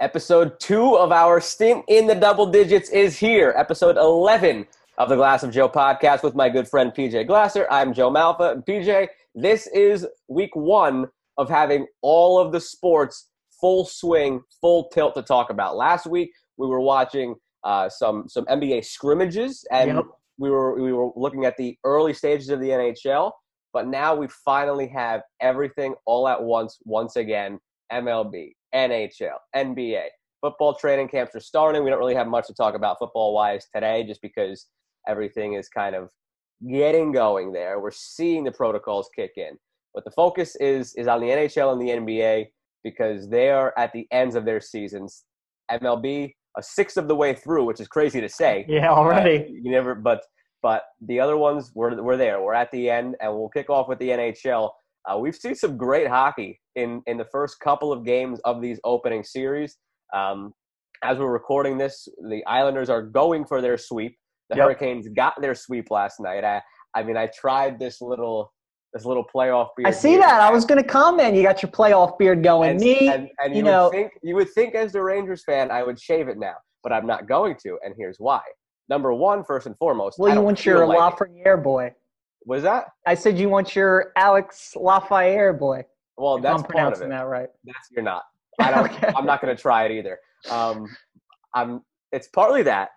Episode two of our stint in the double digits is here. Episode 11 of the Glass of Joe podcast with my good friend PJ Glasser. I'm Joe Malfa. And PJ, this is week one of having all of the sports full swing, full tilt to talk about. Last week, we were watching uh, some, some NBA scrimmages and Yep. we, were, we were looking at the early stages of the NHL. But now we finally have everything all at once, once again MLB, NHL, NBA. Football training camps are starting. We don't really have much to talk about football wise today just because everything is kind of getting going there. We're seeing the protocols kick in. But the focus is is on the NHL and the NBA because they are at the ends of their seasons. MLB a sixth of the way through, which is crazy to say. Yeah, Uh, already. you never, but but the other ones we're we're there. We're at the end, and we'll kick off with the NHL. Uh, we've seen some great hockey in in the first couple of games of these opening series. Um, as we're recording this, the Islanders are going for their sweep. The Yep. Hurricanes got their sweep last night. I I mean, I tried this little this little playoff. Beard. I see here. that. I was going to comment. You got your playoff beard going. And, Me, and, and you you, know- would think you would think as the Rangers fan I would shave it now, but I'm not going to, and here's why. Number one, first and foremost, well, you want your like. Lafreniere boy. Was that? I said you want your Alex Lafayette boy. Well, that's I'm part of pronouncing that right. That's you're not. I don't. Okay. I'm not going to try it either. Um, I'm. It's partly that.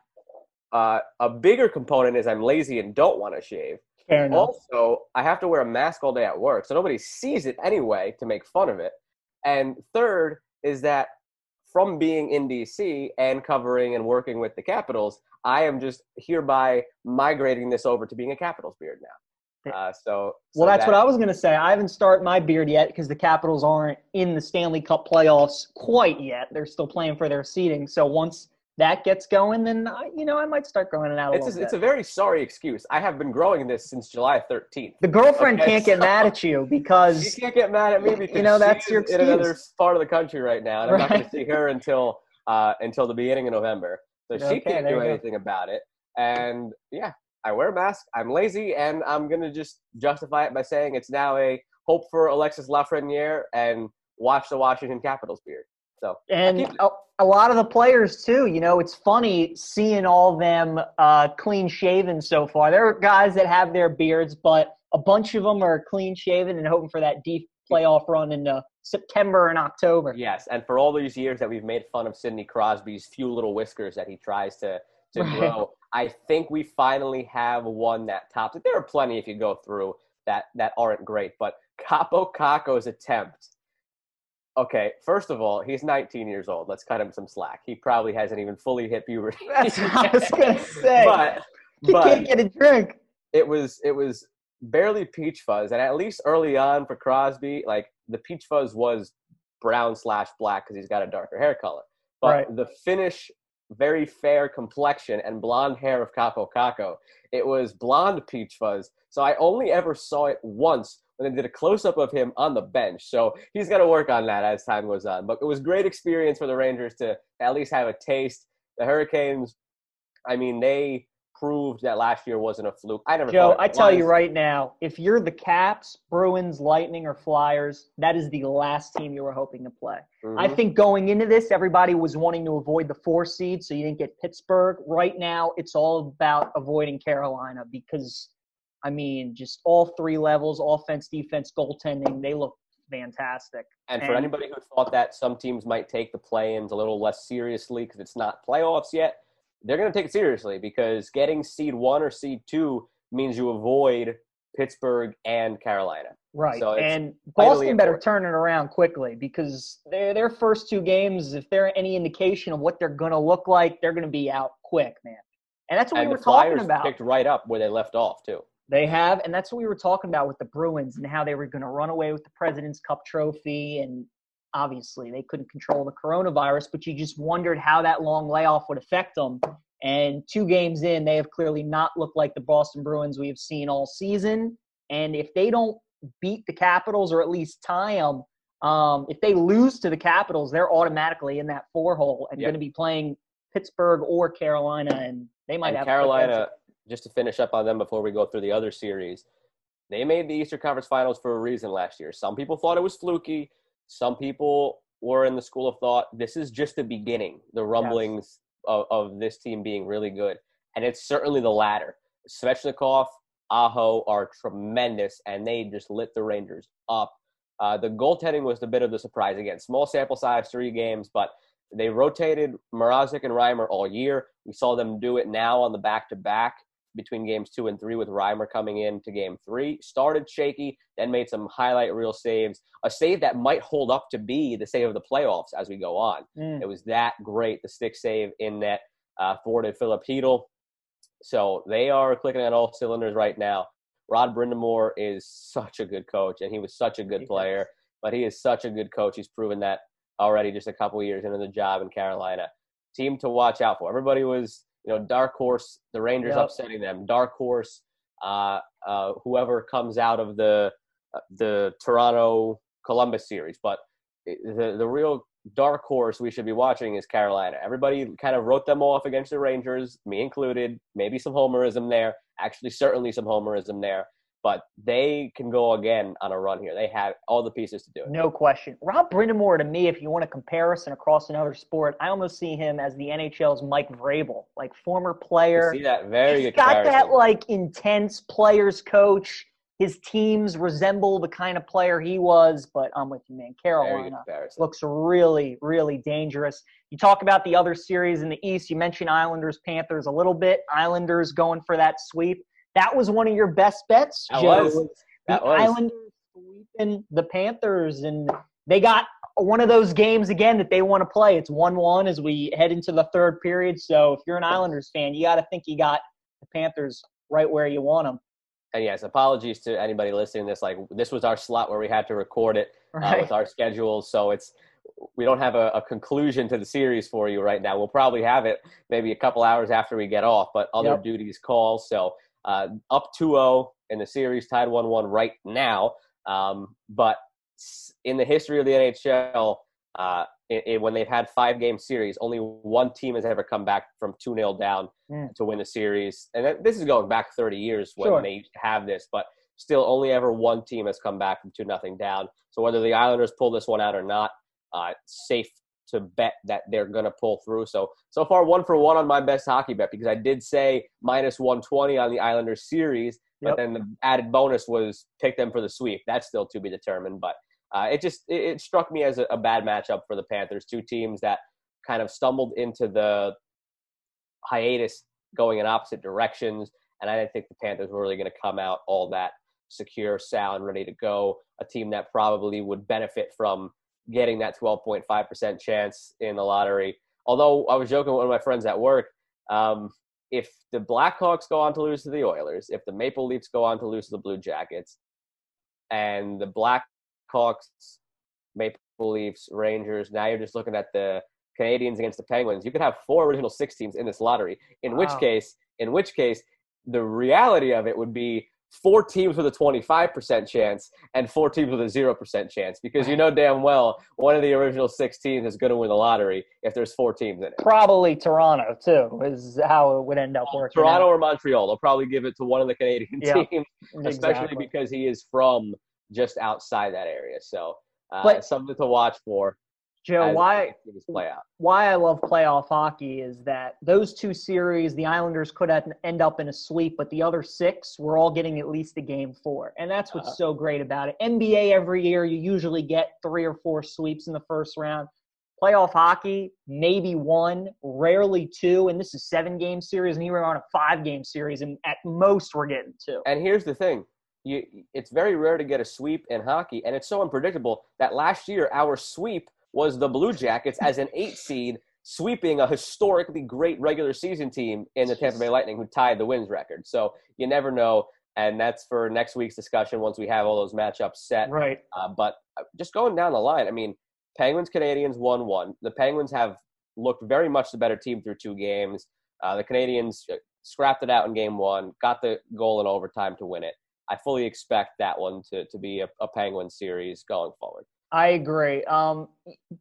Uh, a bigger component is I'm lazy and don't want to shave. Fair enough. Also, I have to wear a mask all day at work, so nobody sees it anyway to make fun of it. And third is that from being in DC and covering and working with the Capitals, I am just hereby migrating this over to being a Capitals beard now. Uh, so, well, that's that- what I was going to say. I haven't started my beard yet because the Capitals aren't in the Stanley Cup playoffs quite yet. They're still playing for their seeding. So once that gets going, then I, you know I might start growing it out a It's a, it's a very sorry excuse. I have been growing this since July 13th. the girlfriend Okay, can't get mad at you because You because can't get mad at me because you know, that's your in another part of the country right now, and I'm not going to see her until uh, until the beginning of November. So she can't do you go. anything about it. And yeah, I wear a mask. I'm lazy, and I'm going to just justify it by saying it's now a hope for Alexis Lafreniere and watch the Washington Capitals beard. So and a, a lot of the players too. You know, it's funny seeing all them uh, clean shaven so far. There are guys that have their beards, but a bunch of them are clean shaven and hoping for that deep playoff run in uh, September and October. Yes, and for all these years that we've made fun of Sidney Crosby's few little whiskers that he tries to to Right. grow, I think we finally have one that tops it. There are plenty if you go through that that aren't great, but Kaapo Kakko's attempt. Okay, first of all, he's 19 years old. Let's cut him some slack. He probably hasn't even fully hit puberty. That's what I was gonna say. but he but can't get a drink. it was it was barely peach fuzz, and at least early on for Crosby, like the peach fuzz was brown slash black because he's got a darker hair color. But Right. the finish, very fair complexion and blonde hair of Kaapo Kakko, it was blonde peach fuzz. So I only ever saw it once when they did a close up of him on the bench. So he's got to work on that as time goes on. But it was great experience for the Rangers to at least have a taste. The Hurricanes, I mean, they proved that last year wasn't a fluke. I never Joe, I tell you right now, if you're the Caps, Bruins, Lightning, or Flyers, that is the last team you were hoping to play. I Mhm. think going into this, everybody was wanting to avoid the four seed, so you didn't get Pittsburgh. Right now, it's all about avoiding Carolina because, I mean, just all three levels offense, defense, goaltending they look fantastic. And for And- anybody who thought that some teams might take the play-ins a little less seriously because it's not playoffs yet, they're going to take it seriously because getting seed one or seed two means you avoid Pittsburgh and Carolina. Right. So and Boston better important. turn it around quickly because their their first two games, if they're any indication of what they're going to look like, they're going to be out quick, man. And that's what and we were talking about. picked right up where they left off too. They have, and that's what we were talking about with the Bruins and how they were going to run away with the President's Cup trophy. And obviously, they couldn't control the coronavirus, but you just wondered how that long layoff would affect them. And two games in, they have clearly not looked like the Boston Bruins we have seen all season. And if they don't beat the Capitals or at least tie them, um, if they lose to the Capitals, they're automatically in that four hole and Yep. going to be playing Pittsburgh or Carolina, and they might and have Carolina, just to finish up on them before we go through the other series, they made the Eastern Conference Finals for a reason last year. Some people thought it was fluky. Some people were in the school of thought this is just the beginning, the rumblings of, of this team being really good, and it's certainly the latter. Svechnikov, Aho are tremendous, and they just lit the Rangers up. Uh, the goaltending was a bit of the surprise again. Small sample size, three games, but they rotated Mrazek and Reimer all year. We saw them do it now on the back to back between games two and three with Reimer coming in to game three. Started shaky, then made some highlight reel saves. A save that might hold up to be the save of the playoffs as we go on. Mm. It was that great. The stick save in net uh, thwarted Filip Chytil. So they are clicking on all cylinders right now. Rod Brind'Amour is such a good coach, and he was such a good player. But he is such a good coach. He's proven that already just a couple years into the job in Carolina. Team to watch out for. Everybody was, you know, dark horse. The Rangers yep. upsetting them. Dark horse. Uh, uh, whoever comes out of the uh, the Toronto Columbus series, but the the real dark horse we should be watching is Carolina. Everybody kind of wrote them off against the Rangers, me included. Maybe some homerism there. Actually, certainly some homerism there. But they can go again on a run here. They have all the pieces to do it. No question. Rob Brind'Amour, to me, if you want a comparison across another sport, I almost see him as the NHL's Mike Vrabel, like former player. I see that very He's good. Got comparison. that like intense players coach his teams resemble the kind of player he was, but I'm with you, man. Carolina looks really, really dangerous. You talk about the other series in the East. You mentioned Islanders, Panthers a little bit. Islanders going for that sweep. That was one of your best bets, that Joe. Was. That the was. Islanders sweeping the Panthers, and they got one of those games again that they want to play. It's one-one as we head into the third period. So if you're an Islanders fan, you got to think you got the Panthers right where you want them and yes, apologies to anybody listening. To this like this was our slot where we had to record it right. uh, with our schedules, so it's we don't have a, a, conclusion to the series for you right now. We'll probably have it maybe a couple hours after we get off, but other yep. duties call. So uh, up 2-0 in the series, tied 1-1 right now. Um, but in the history of the NHL, uh, it, it, when they've had five game series, only one team has ever come back from 2 0 down mm. to win the series. And this is going back 30 years when sure. they have this, but still only ever one team has come back from 2 nothing down. So whether the Islanders pull this one out or not, uh, safe to bet that they're going to pull through. So so far one for one on my best hockey bet because I did say minus 120 on the Islanders series, but yep. then the added bonus was pick them for the sweep. That's still to be determined, but uh, it just it, it, struck me as a, a, bad matchup for the Panthers. Two teams that kind of stumbled into the hiatus going in opposite directions, and I didn't think the Panthers were really going to come out all that secure, sound, ready to go. A team that probably would benefit from getting that 12.5% chance in the lottery. Although I was joking with one of my friends at work, um, if the Blackhawks go on to lose to the Oilers, if the Maple Leafs go on to lose to the Blue Jackets, and the Blackhawks, Maple Leafs, Rangers. Now you're just looking at the Canadiens against the Penguins. You could have four original six teams in this lottery. In wow. which case, in which case, the reality of it would be four teams with a 25% chance and four teams with a 0% chance because you know damn well one of the original six teams is going to win the lottery if there's four teams in it. Probably Toronto, too, is how it would end up working. Toronto out. or Montreal. They'll probably give it to one of the Canadian teams, especially exactly. because he is from just outside that area. So uh, but, something to watch for. Joe, why play out. why I love playoff hockey is that those two series, the Islanders could end up in a sweep, but the other six, we're all getting at least a game four, and that's what's uh, so great about it. NBA every year, you usually get three or four sweeps in the first round. Playoff hockey, maybe one, rarely two, and this is seven game series, and here we're on a five game series, and at most we're getting two. And here's the thing: you, it's very rare to get a sweep in hockey, and it's so unpredictable that last year our sweep was the Blue Jackets as an eight seed sweeping a historically great regular season team in the Tampa Bay Lightning who tied the wins record. So you never know, and that's for next week's discussion once we have all those matchups set. Right. Uh, but uh, just going down the line, I mean, Penguins Canadiens one one. The Penguins have looked very much the better team through two games. Uh, the Canadiens uh, scrapped it out in game one, got the goal in overtime to win it. I fully expect that one to, to be a, a Penguin series going forward. I agree. Um,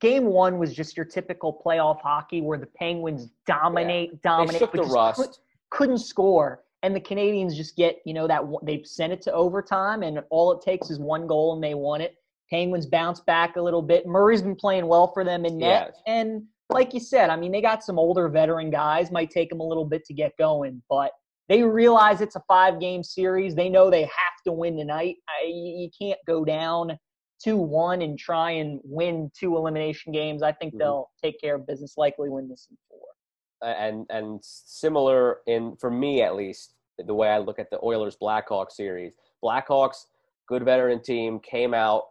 game one was just your typical playoff hockey where the Penguins dominate, yeah. dominate, the rust. Could, not score, and the Canadiens just get you know that they send it to overtime, and all it takes is one goal, and they won it. Penguins bounce back a little bit. Murray's been playing well for them in net. Yes. And like you said, I mean, they got some older veteran guys. Might take them a little bit to get going, but they realize it's a five game series. They know they have to win tonight. I, you can't go down 2 1 and try and win two elimination games. I think Mhm. they'll take care of business, likely win this in four. and and similar in for me at least the way I look at the Oilers Blackhawks series. Blackhawks, good veteran team, came out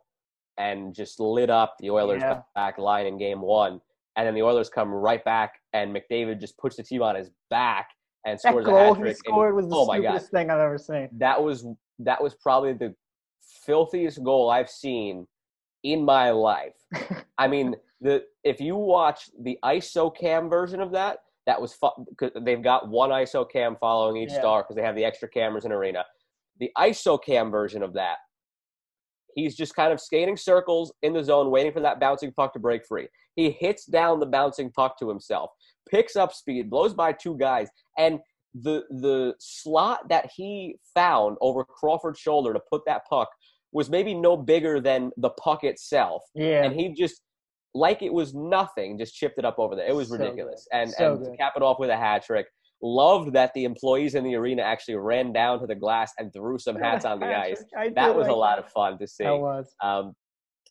and just lit up the Oilers Yeah. back line in game one. And then the Oilers come right back and McDavid just puts the team on his back and That scores a goal hat he trick. scored was the oh my God. stupidest thing I've ever seen. that was that was probably the filthiest goal I've seen in my life. I mean, the if you watch the ISO cam version of that, that was fu- they've got one ISO cam following each Yeah. star because they have the extra cameras in arena. The ISO cam version of that, he's just kind of skating circles in the zone, waiting for that bouncing puck to break free. He hits down the bouncing puck to himself, picks up speed, blows by two guys, and the the slot that he found over Crawford's shoulder to put that puck was maybe no bigger than the puck itself. Yeah. and he just like it was nothing just chipped it up over there. It was So ridiculous. good. and So and to cap it off with a hat trick loved that the employees in the arena actually ran down to the glass and threw some hats on the ice. That was a lot of fun to see. That was. um,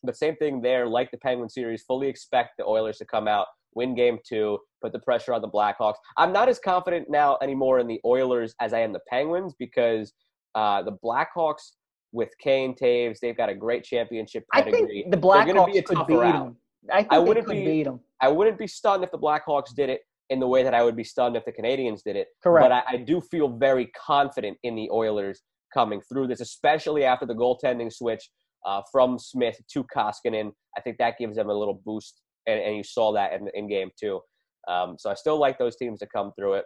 but same thing there like the penguin series fully expect the oilers to come out win game two put the pressure on the blackhawks. I'm not as confident now anymore in the oilers as i am the penguins because uh, the blackhawks with Kane Toews, they've got a great championship pedigree. I think the They're gonna be a Blackhawks could beat out. them. I think I wouldn't be- beat them. I wouldn't be stunned if the Blackhawks did it in the way that I would be stunned if the Canadiens did it. Correct. But I, I do feel very confident in the Oilers coming through this, especially after the goaltending switch uh, from Smith to Koskinen. I think that gives them a little boost, and, and you saw that in, in game two. Um, so I still like those teams to come through it.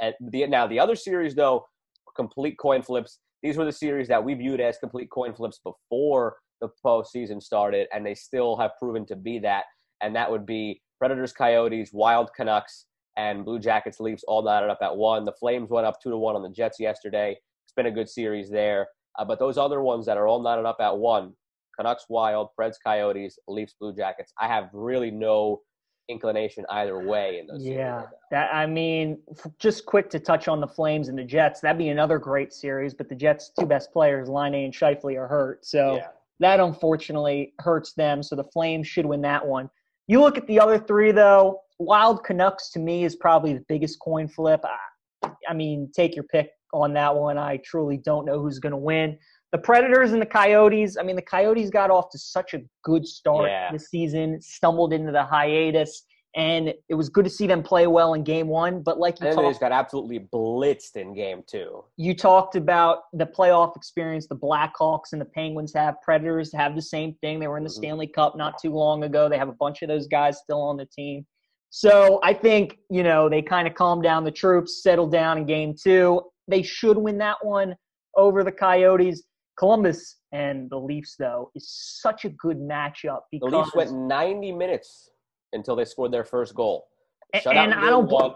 And the, now the other series, though, complete coin flips. These were the series that we viewed as complete coin flips before the postseason started, and they still have proven to be that. And that would be Predators, Coyotes, Wild Canucks, and Blue Jackets, Leafs all knotted up at one. The Flames went up two to one on the Jets yesterday. It's been a good series there. Uh, but those other ones that are all knotted up at one, Canucks, Wild, Preds, Coyotes, Leafs, Blue Jackets. I have really no inclination either way in those. Yeah, right that I mean, f- just quick to touch on the Flames and the Jets. That'd be another great series, but the Jets' two best players, Laine and Scheifele, are hurt, so Yeah. that unfortunately hurts them. So the Flames should win that one. You look at the other three, though. Wild Canucks to me is probably the biggest coin flip. I, I mean, take your pick on that one. I truly don't know who's going to win. The Predators and the Coyotes. I mean, the Coyotes got off to such a good start Yeah. this season, stumbled into the hiatus, and it was good to see them play well in Game One. But like you And they talked got absolutely blitzed in game two. you talked about the playoff experience the Blackhawks and the Penguins have. Predators have the same thing. They were in the Mhm. Stanley Cup not too long ago. They have a bunch of those guys still on the team. So I think, you know, they kind of calmed down the troops, settled down in game two. They should win that one over the Coyotes. Columbus and the Leafs, though, is such a good matchup The because Leafs went 90 minutes until they scored their first goal. A- Shutout and I don't- one,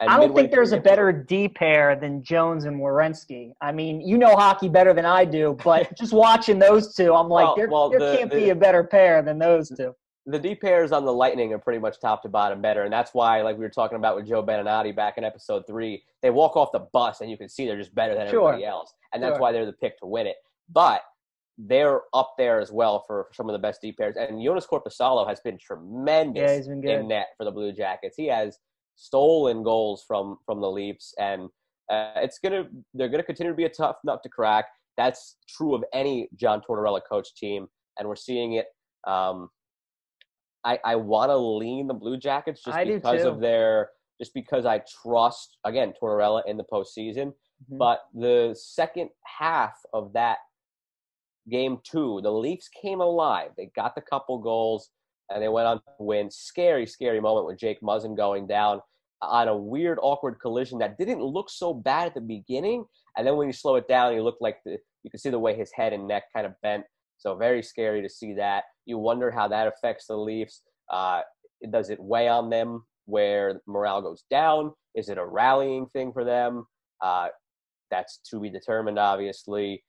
and I don't think there's a better D pair than Jones and Werenski. I mean, you know hockey better than I do, but just watching those two, I'm like, Well- there, well, there the- can't the- be a better pair than those two. the D pairs on the Lightning are pretty much top to bottom better, and that's why, like we were talking about with Joe Beninati back in episode three, they walk off the bus and you can see they're just better than Sure. everybody else, and that's Sure. why they're the pick to win it. But they're up there as well for, for some of the best D pairs, and Joonas Korpisalo has been tremendous Yeah, he's been good. in net for the Blue Jackets. He has stolen goals from from the Leafs, and uh, it's gonna they're gonna continue to be a tough nut to crack. That's true of any John Tortorella coach team, and we're seeing it. Um, I I want to lean the Blue Jackets just I because of their just because I trust again Tortorella in the postseason. Mhm. But the second half of that game two, the Leafs came alive. They got the couple goals and they went on to win. Scary, scary moment with Jake Muzzin going down on a weird, awkward collision that didn't look so bad at the beginning. And then when you slow it down, you look like the, you can see the way his head and neck kind of bent. So very scary to see that. You wonder how that affects the Leafs. Uh, does it weigh on them where morale goes down? Is it a rallying thing for them? Uh, that's to be determined, obviously.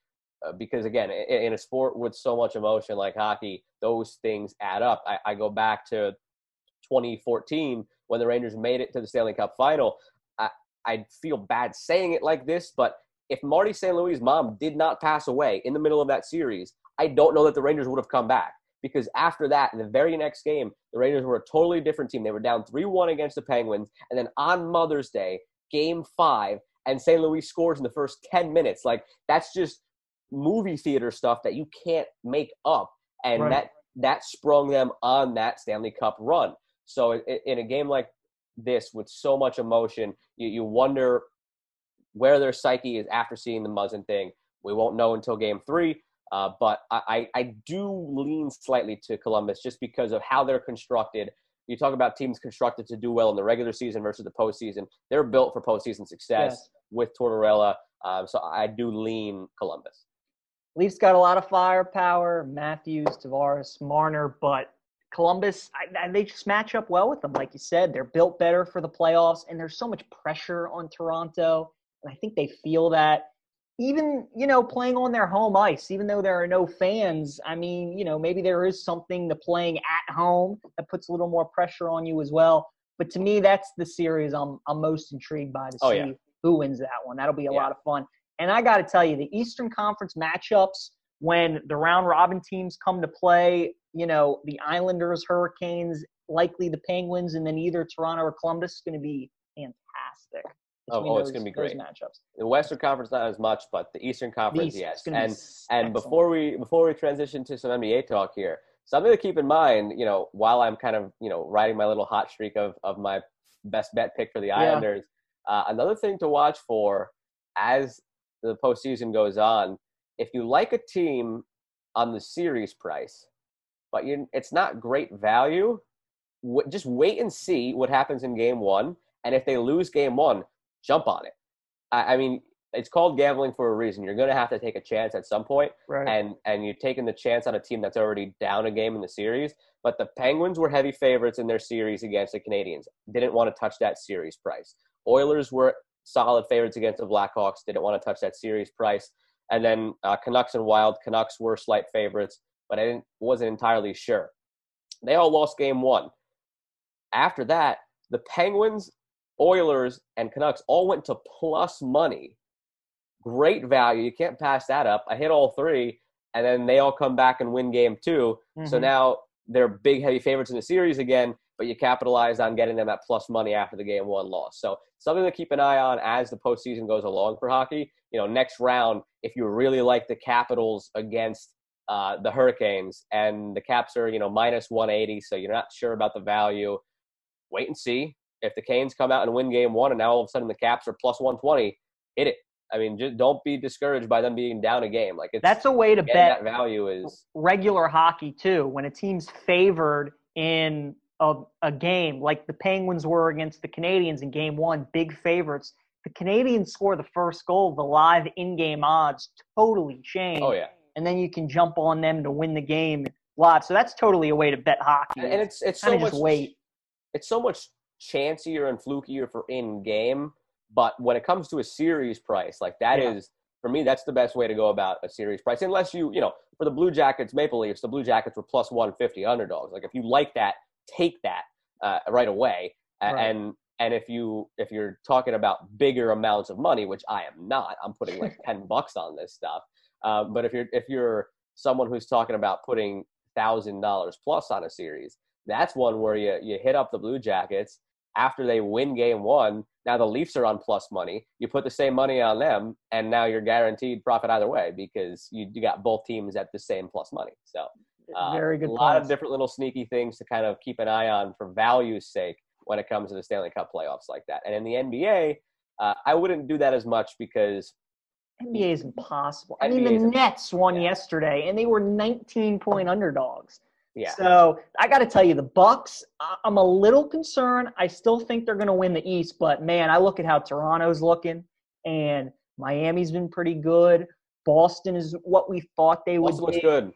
Uh, because again, in, a sport with so much emotion like hockey, those things add up. I, I, go back to 2014 when the Rangers made it to the Stanley Cup final. I, I feel bad saying it like this, but if Marty St. Louis' mom did not pass away in the middle of that series, I don't know that the Rangers would have come back. Because after that, in the very next game, the Rangers were a totally different team. They were down 3 1 against the Penguins. And then on Mother's Day, game five, and St. Louis scores in the first 10 minutes. Like, that's just movie theater stuff that you can't make up. And right. that that sprung them on that Stanley Cup run. So in a game like this with so much emotion, you, you wonder where their psyche is after seeing the Muzzin thing. We won't know until game three. Uh, but I, I do lean slightly to Columbus just because of how they're constructed. You talk about teams constructed to do well in the regular season versus the postseason. They're built for postseason success yes. with Tortorella. Um, so I do lean Columbus. Leafs got a lot of firepower, Matthews, Tavares, Marner, but Columbus, I, they just match up well with them. Like you said, they're built better for the playoffs, and there's so much pressure on Toronto. And I think they feel that even, you know, playing on their home ice, even though there are no fans, I mean, you know, maybe there is something to playing at home that puts a little more pressure on you as well. But to me, that's the series I'm, I'm most intrigued by to oh, see yeah. who wins that one. That'll be a yeah. lot of fun. And I got to tell you, the Eastern Conference matchups when the round robin teams come to play, you know, the Islanders, Hurricanes, likely the Penguins, and then either Toronto or Columbus is going to be fantastic. Oh, oh it's going to be great matchups. The Western Conference not as much, but the Eastern Conference, the yes. And and excellent. before we before we transition to some NBA talk here, something to keep in mind, you know, while I'm kind of you know riding my little hot streak of of my best bet pick for the Islanders, yeah. uh, another thing to watch for as the postseason goes on, if you like a team on the series price, but you, it's not great value, w- just wait and see what happens in game one. And if they lose game one, jump on it. I, I mean, it's called gambling for a reason. You're going to have to take a chance at some point, right. and and you're taking the chance on a team that's already down a game in the series. But the Penguins were heavy favorites in their series against the Canadiens. Didn't want to touch that series price. Oilers were solid favorites against the Blackhawks. Didn't want to touch that series price. And then uh, Canucks and Wild. Canucks were slight favorites, but I didn't, wasn't entirely sure. They all lost game one. After that, the Penguins, Oilers, and Canucks all went to plus money. Great value. You can't pass that up. I hit all three, and then they all come back and win game 2 mm-hmm. So now they're big, heavy favorites in the series again but you capitalize on getting them at plus money after the game one loss. So something to keep an eye on as the postseason goes along for hockey. You know, next round, if you really like the Capitals against uh, the Hurricanes and the Caps are, you know, minus 180, so you're not sure about the value, wait and see. If the Canes come out and win game one and now all of a sudden the Caps are plus 120, hit it. I mean, just don't be discouraged by them being down a game. Like that's a way to bet that value is regular hockey too. When a team's favored in of a game like the Penguins were against the Canadiens in game one, big favorites. The Canadiens score the first goal, the live in game odds totally change. Oh, yeah. And then you can jump on them to win the game live. So that's totally a way to bet hockey. And it's it's so much wait. It's so much chancier and flukier for in game. But when it comes to a series price, like that yeah. is for me, that's the best way to go about a series price. Unless you, you know, for the Blue Jackets, Maple Leafs, the Blue Jackets were plus 150 underdogs. Like if you like that, take that uh, right away. Right. And and if you if you're talking about bigger amounts of money, which I am not, I'm putting like ten bucks on this stuff. Um, but if you're if you're someone who's talking about putting thousand dollars plus on a series, that's one where you you hit up the Blue Jackets after they win game one. Now the Leafs are on plus money. You put the same money on them, and now you're guaranteed profit either way because you, you got both teams at the same plus money. So uh, Very good. A lot of different little sneaky things to kind of keep an eye on for value's sake when it comes to the Stanley Cup playoffs like that. And in the NBA, uh, I wouldn't do that as much because NBA is impossible. I mean, the Nets won yeah. yesterday, and they were 19 point underdogs. Yeah. So I got to tell you, the Bucks. I'm a little concerned. I still think they're going to win the East, but man, I look at how Toronto's looking, and Miami's been pretty good. Boston is what we thought they Boston would. Looks good.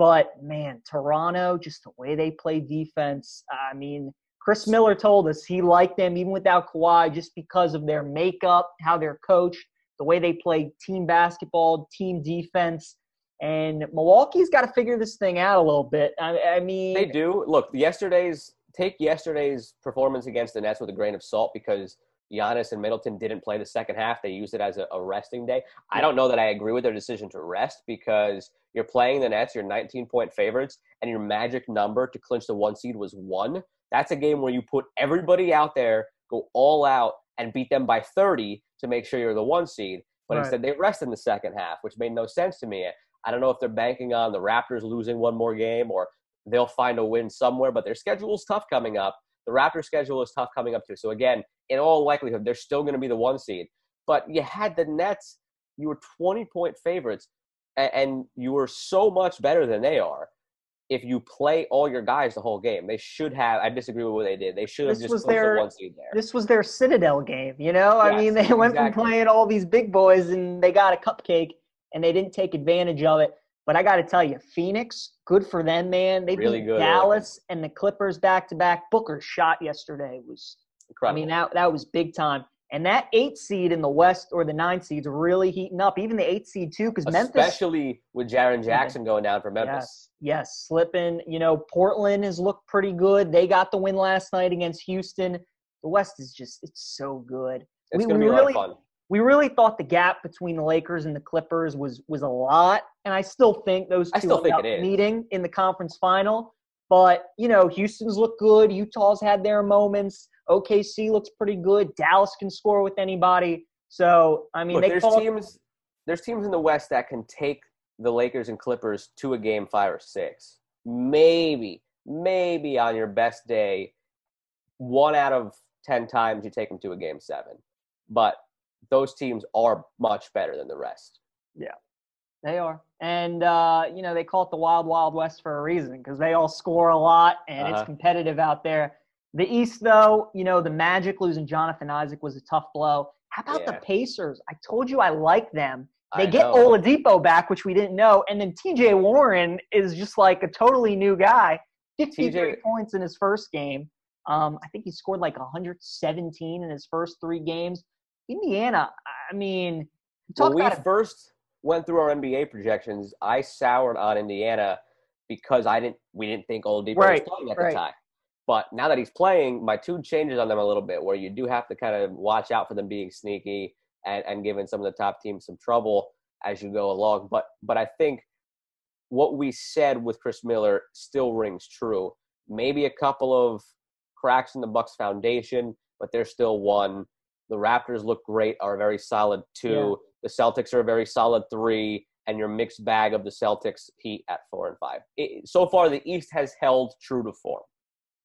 But man, Toronto, just the way they play defense. I mean, Chris Miller told us he liked them even without Kawhi just because of their makeup, how they're coached, the way they play team basketball, team defense. And Milwaukee's got to figure this thing out a little bit. I, I mean, they do. Look, yesterday's take yesterday's performance against the Nets with a grain of salt because Giannis and Middleton didn't play the second half. They used it as a, a, resting day. I don't know that I agree with their decision to rest because you're playing the Nets, you're 19 point favorites, and your magic number to clinch the one seed was one. That's a game where you put everybody out there, go all out, and beat them by 30 to make sure you're the one seed. But right. instead, they rest in the second half, which made no sense to me. I don't know if they're banking on the Raptors losing one more game or they'll find a win somewhere, but their schedule is tough coming up. The Raptors' schedule is tough coming up too. So again, in all likelihood, they're still going to be the one seed. But you had the Nets. You were 20 point favorites, and you were so much better than they are. If you play all your guys the whole game, they should have. I disagree with what they did. They should have this just was their, the one seed there. This was their Citadel game. You know, yes, I mean, they went exactly. from playing all these big boys and they got a cupcake, and they didn't take advantage of it. But I got to tell you, Phoenix, good for them, man. They really beat good, Dallas and the Clippers back to back. Booker's shot yesterday was incredible. I mean, that that was big time. And that eight seed in the West or the nine seeds really heating up. Even the eight seed too, because Memphis, especially with Jaren Jackson going down for Memphis. Yes, yes, slipping. You know, Portland has looked pretty good. They got the win last night against Houston. The West is just it's so good. It's we, gonna be a really, lot of fun we really thought the gap between the Lakers and the Clippers was was a lot, and I still think those two think up meeting in the conference final. But you know, Houston's look good. Utah's had their moments. OKC looks pretty good. Dallas can score with anybody. So I mean, Look, they there's call teams. There's teams in the West that can take the Lakers and Clippers to a game five or six. Maybe, maybe on your best day, one out of ten times you take them to a game seven. But those teams are much better than the rest. Yeah, they are. And, uh, you know, they call it the Wild Wild West for a reason because they all score a lot and Uh-huh. it's competitive out there. The East, though, you know, the Magic losing Jonathan Isaac was a tough blow. How about the Pacers? I told you I like them. They I get know. Oladipo back, which we didn't know. And then TJ Warren is just like a totally new guy. 53 TJ points in his first game. Um, I think he scored like 117 in his first three games. Indiana, I mean, talk when we about first went through our NBA projections, I soured on Indiana because I didn't we didn't think Oladipo Right, was playing at right. the time. But now that he's playing, my tune changes on them a little bit, where you do have to kind of watch out for them being sneaky and, and giving some of the top teams some trouble as you go along. But but I think what we said with Chris Miller still rings true. Maybe a couple of cracks in the Bucks foundation, but they're still one. The Raptors look great, are a very solid two. The Celtics are a very solid three, and your mixed bag of the Celtics Heat at four and five. It, so far, the East has held true to form.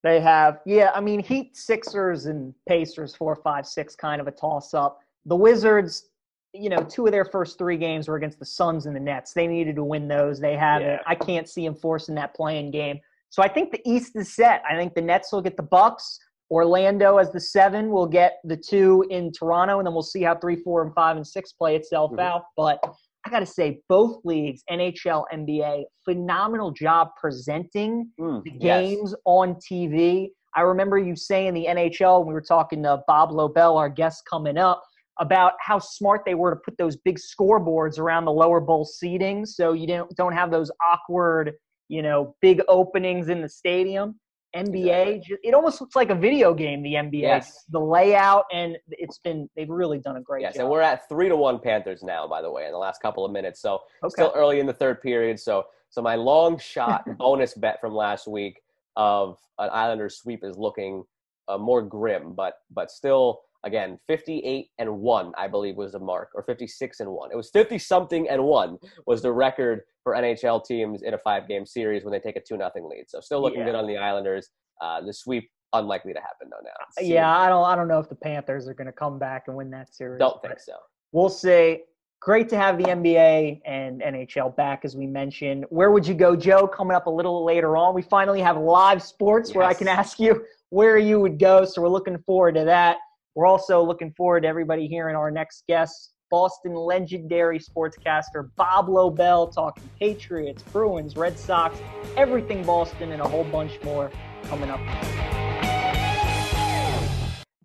They have, yeah. I mean, Heat, Sixers, and Pacers, four, five, six, kind of a toss up. The Wizards, you know, two of their first three games were against the Suns and the Nets. They needed to win those. They haven't. Yeah. I can't see them forcing that playing game. So I think the East is set. I think the Nets will get the Bucks. Orlando as the seven We'll get the two in Toronto, and then we'll see how three, four, and five and six play itself Mhm. out. But I got to say, both leagues, NHL, NBA, phenomenal job presenting Mm, the yes. games on TV. I remember you saying the NHL, when we were talking to Bob Lobel, our guest coming up, about how smart they were to put those big scoreboards around the lower bowl seating so you don't don't have those awkward, you know, big openings in the stadium. NBA, ju- it almost looks like a video game. The NBA, Yes. the layout, and it's been they've really done a great Yes, job. Yes, and we're at three to one Panthers now. By the way, in the last couple of minutes, so okay. still early in the third period. So, so my long shot bonus bet from last week of an Islanders sweep is looking uh, more grim, but but still, again, 58 and one, I believe, was the mark, or 56 and one. It was 50 something and one was the record for NHL teams in a five game series when they take a two nothing lead. So, still looking Yeah. good on the Islanders. Uh, the sweep unlikely to happen though now. It yeah, I don't I don't know if the Panthers are going to come back and win that series. don't think so. we'll see great to have the NBA and NHL back, as we mentioned. Where would you go, Joe? Coming up a little later on, we finally have live sports where I can ask you where you would go. So we're looking forward to that. We're also looking forward to everybody hearing our next guest, Boston legendary sportscaster Bob Lobel, talking Patriots, Bruins, Red Sox, everything Boston, and a whole bunch more coming up.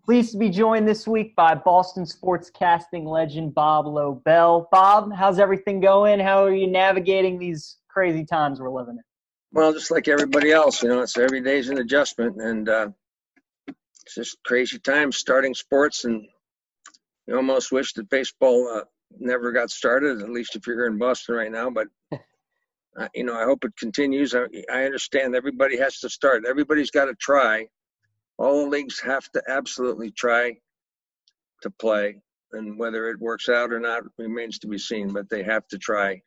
Pleased to be joined this week by Boston sportscasting legend Bob Lobel. Bob, how's everything going? How are you navigating these crazy times we're living in? Well, just like everybody else, you know, it's every day's an adjustment, and uh, it's just crazy times starting sports, and you almost wish that baseball uh, never got started. At least if you're here in Boston right now, but uh, you know, I hope it continues. I, I understand everybody has to start. Everybody's got to try. All the leagues have to absolutely try to play, and whether it works out or not remains to be seen. But they have to try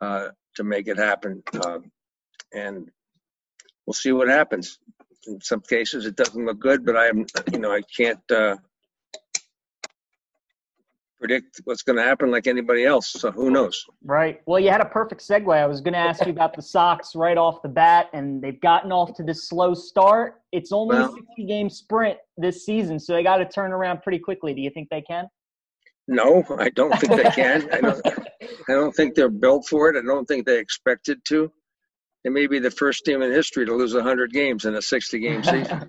uh, to make it happen, um, and we'll see what happens. In some cases, it doesn't look good, but I'm, you know, I can't. Uh, predict what's going to happen like anybody else. So who knows? Right. Well, you had a perfect segue. I was going to ask you about the Sox right off the bat, and they've gotten off to this slow start. It's only well, a 60 game sprint this season, so they got to turn around pretty quickly. Do you think they can? No, I don't think they can. I don't. I don't think they're built for it. I don't think they expected to. They may be the first team in history to lose 100 games in a 60 game season.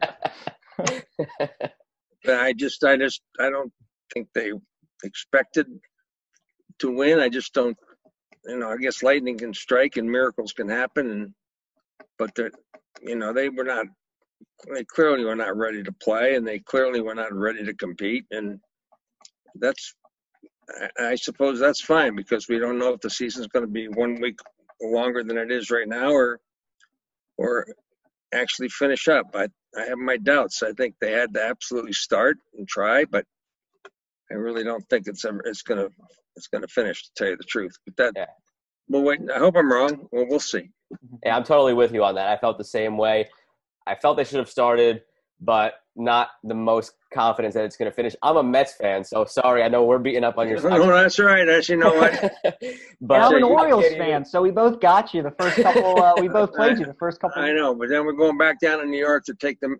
I just, I just, I don't think they expected to win. I just don't, you know, I guess lightning can strike and miracles can happen, and but they you know, they were not, they clearly were not ready to play, and they clearly were not ready to compete, and that's, I, I suppose that's fine because we don't know if the season's going to be one week longer than it is right now, or, or actually finish up. I I have my doubts. I think they had to absolutely start and try, but I really don't think it's ever it's gonna it's gonna finish to tell you the truth. But that yeah. well wait I hope I'm wrong. Well we'll see. Mm-hmm. Yeah, I'm totally with you on that. I felt the same way. I felt they should have started, but not the most confidence that it's going to finish. I'm a Mets fan, so sorry. I know we're beating up on your. No, that's right. As you know what. but I'm an Orioles fan, so we both got you the first couple. Uh, we both played you the first couple. I know, but then we're going back down to New York to take them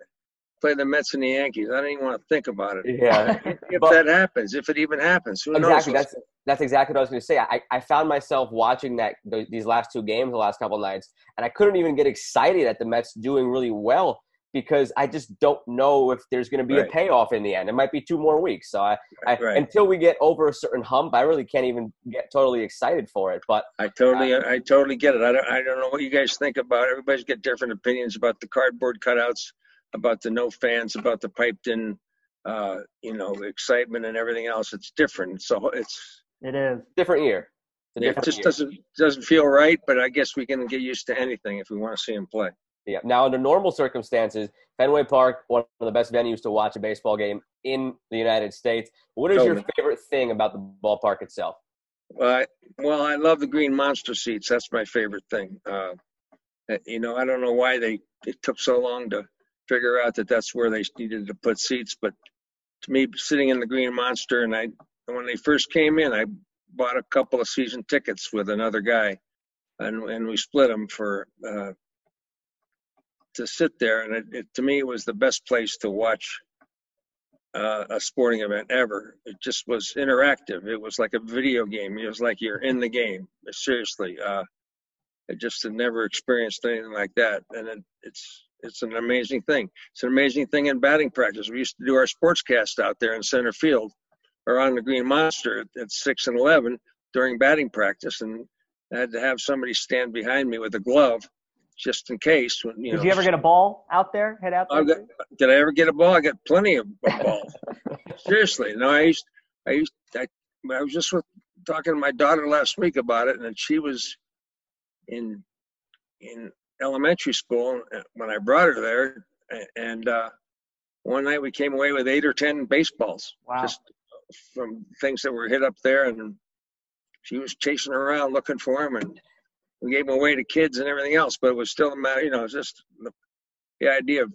play the Mets and the Yankees. I don't even want to think about it. Yeah. if but, that happens, if it even happens, who exactly. knows? That's that's exactly what I was going to say. I, I found myself watching that these last two games the last couple nights, and I couldn't even get excited at the Mets doing really well because I just don't know if there's going to be right. a payoff in the end. It might be two more weeks. So I, I right. until we get over a certain hump, I really can't even get totally excited for it. But I totally, uh, I totally get it. I don't, I don't know what you guys think about. It. Everybody's got different opinions about the cardboard cutouts about the no fans, about the piped in, uh, you know, excitement and everything else. It's different. So it's it is different year. Different it just year. doesn't doesn't feel right, but I guess we can get used to anything if we want to see him play. Yeah. Now, under normal circumstances, Fenway Park, one of the best venues to watch a baseball game in the United States. What is totally. your favorite thing about the ballpark itself? Uh, well, I love the green monster seats. That's my favorite thing. Uh, you know, I don't know why they it took so long to figure out that that's where they needed to put seats. But to me, sitting in the Green Monster, and I when they first came in, I bought a couple of season tickets with another guy, and and we split them for uh, to sit there. And it, it, to me, it was the best place to watch uh, a sporting event ever. It just was interactive. It was like a video game. It was like you're in the game. Seriously, uh, I just had never experienced anything like that, and it, it's it's an amazing thing. It's an amazing thing in batting practice. We used to do our sportscast out there in center field or on the Green Monster at, at 6 and 11 during batting practice. And I had to have somebody stand behind me with a glove just in case. You know, did you ever get a ball out there? Head out there? Got, did I ever get a ball? I got plenty of balls. Seriously. No, I used, I used, I, I was just with, talking to my daughter last week about it, and she was in in elementary school uh, when I brought her there, and uh, one night we came away with eight or ten baseballs, wow. just from things that were hit up there, and she was chasing around looking for them, and we gave them away to kids and everything else. But it was still a matter, you know, just the, the idea of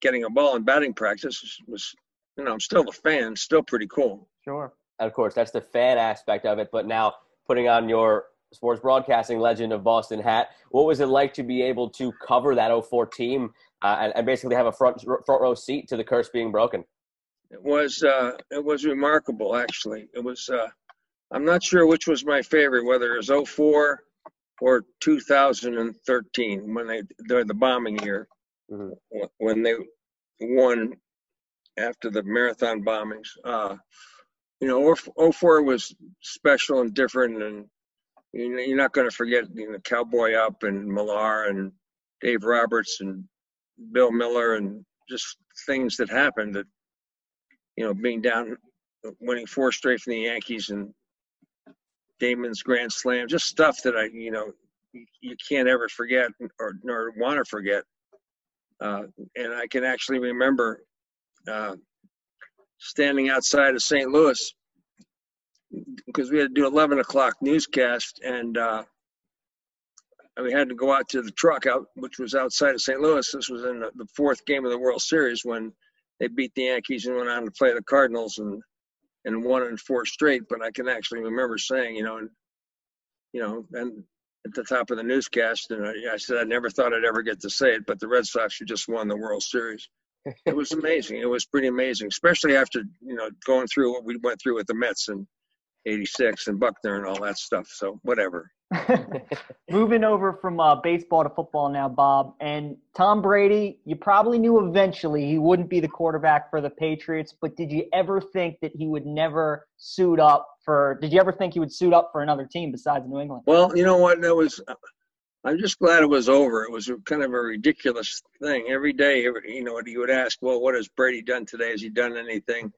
getting a ball in batting practice was, you know, I'm still a fan, still pretty cool. Sure. And of course, that's the fan aspect of it. But now putting on your sports broadcasting legend of Boston hat. What was it like to be able to cover that 04 team uh, and, and, basically have a front front row seat to the curse being broken? It was uh, it was remarkable actually. It was uh, I'm not sure which was my favorite, whether it was 04 or 2013 when they the bombing year mm-hmm. when they won after the marathon bombings. Uh, you know, 04 was special and different, and you know, you're not going to forget you know Cowboy Up and Millar and Dave Roberts and Bill Mueller and just things that happened that you know being down winning four straight from the Yankees and Damon's grand slam just stuff that I you know you can't ever forget or nor want to forget uh, and I can actually remember uh, standing outside of St. Louis because we had to do 11 o'clock newscast and uh, we had to go out to the truck out which was outside of st louis this was in the, fourth game of the world series when they beat the yankees and went on to play the cardinals and and won in four straight but i can actually remember saying you know and you know and at the top of the newscast and I, I said i never thought i'd ever get to say it but the red sox had just won the world series. It was amazing. It was pretty amazing especially after you know going through what we went through with the mets and 86 and buckner and all that stuff so whatever Moving over from uh, baseball to football now, Bob. And Tom Brady, you probably knew eventually he wouldn't be the quarterback for the Patriots, but did you ever think that he would never suit up for? Did you ever think he would suit up for another team besides New England? Well, you know what? That was. I'm just glad it was over. It was kind of a ridiculous thing. Every day, you know, you would ask, well, what has Brady done today? Has he done anything?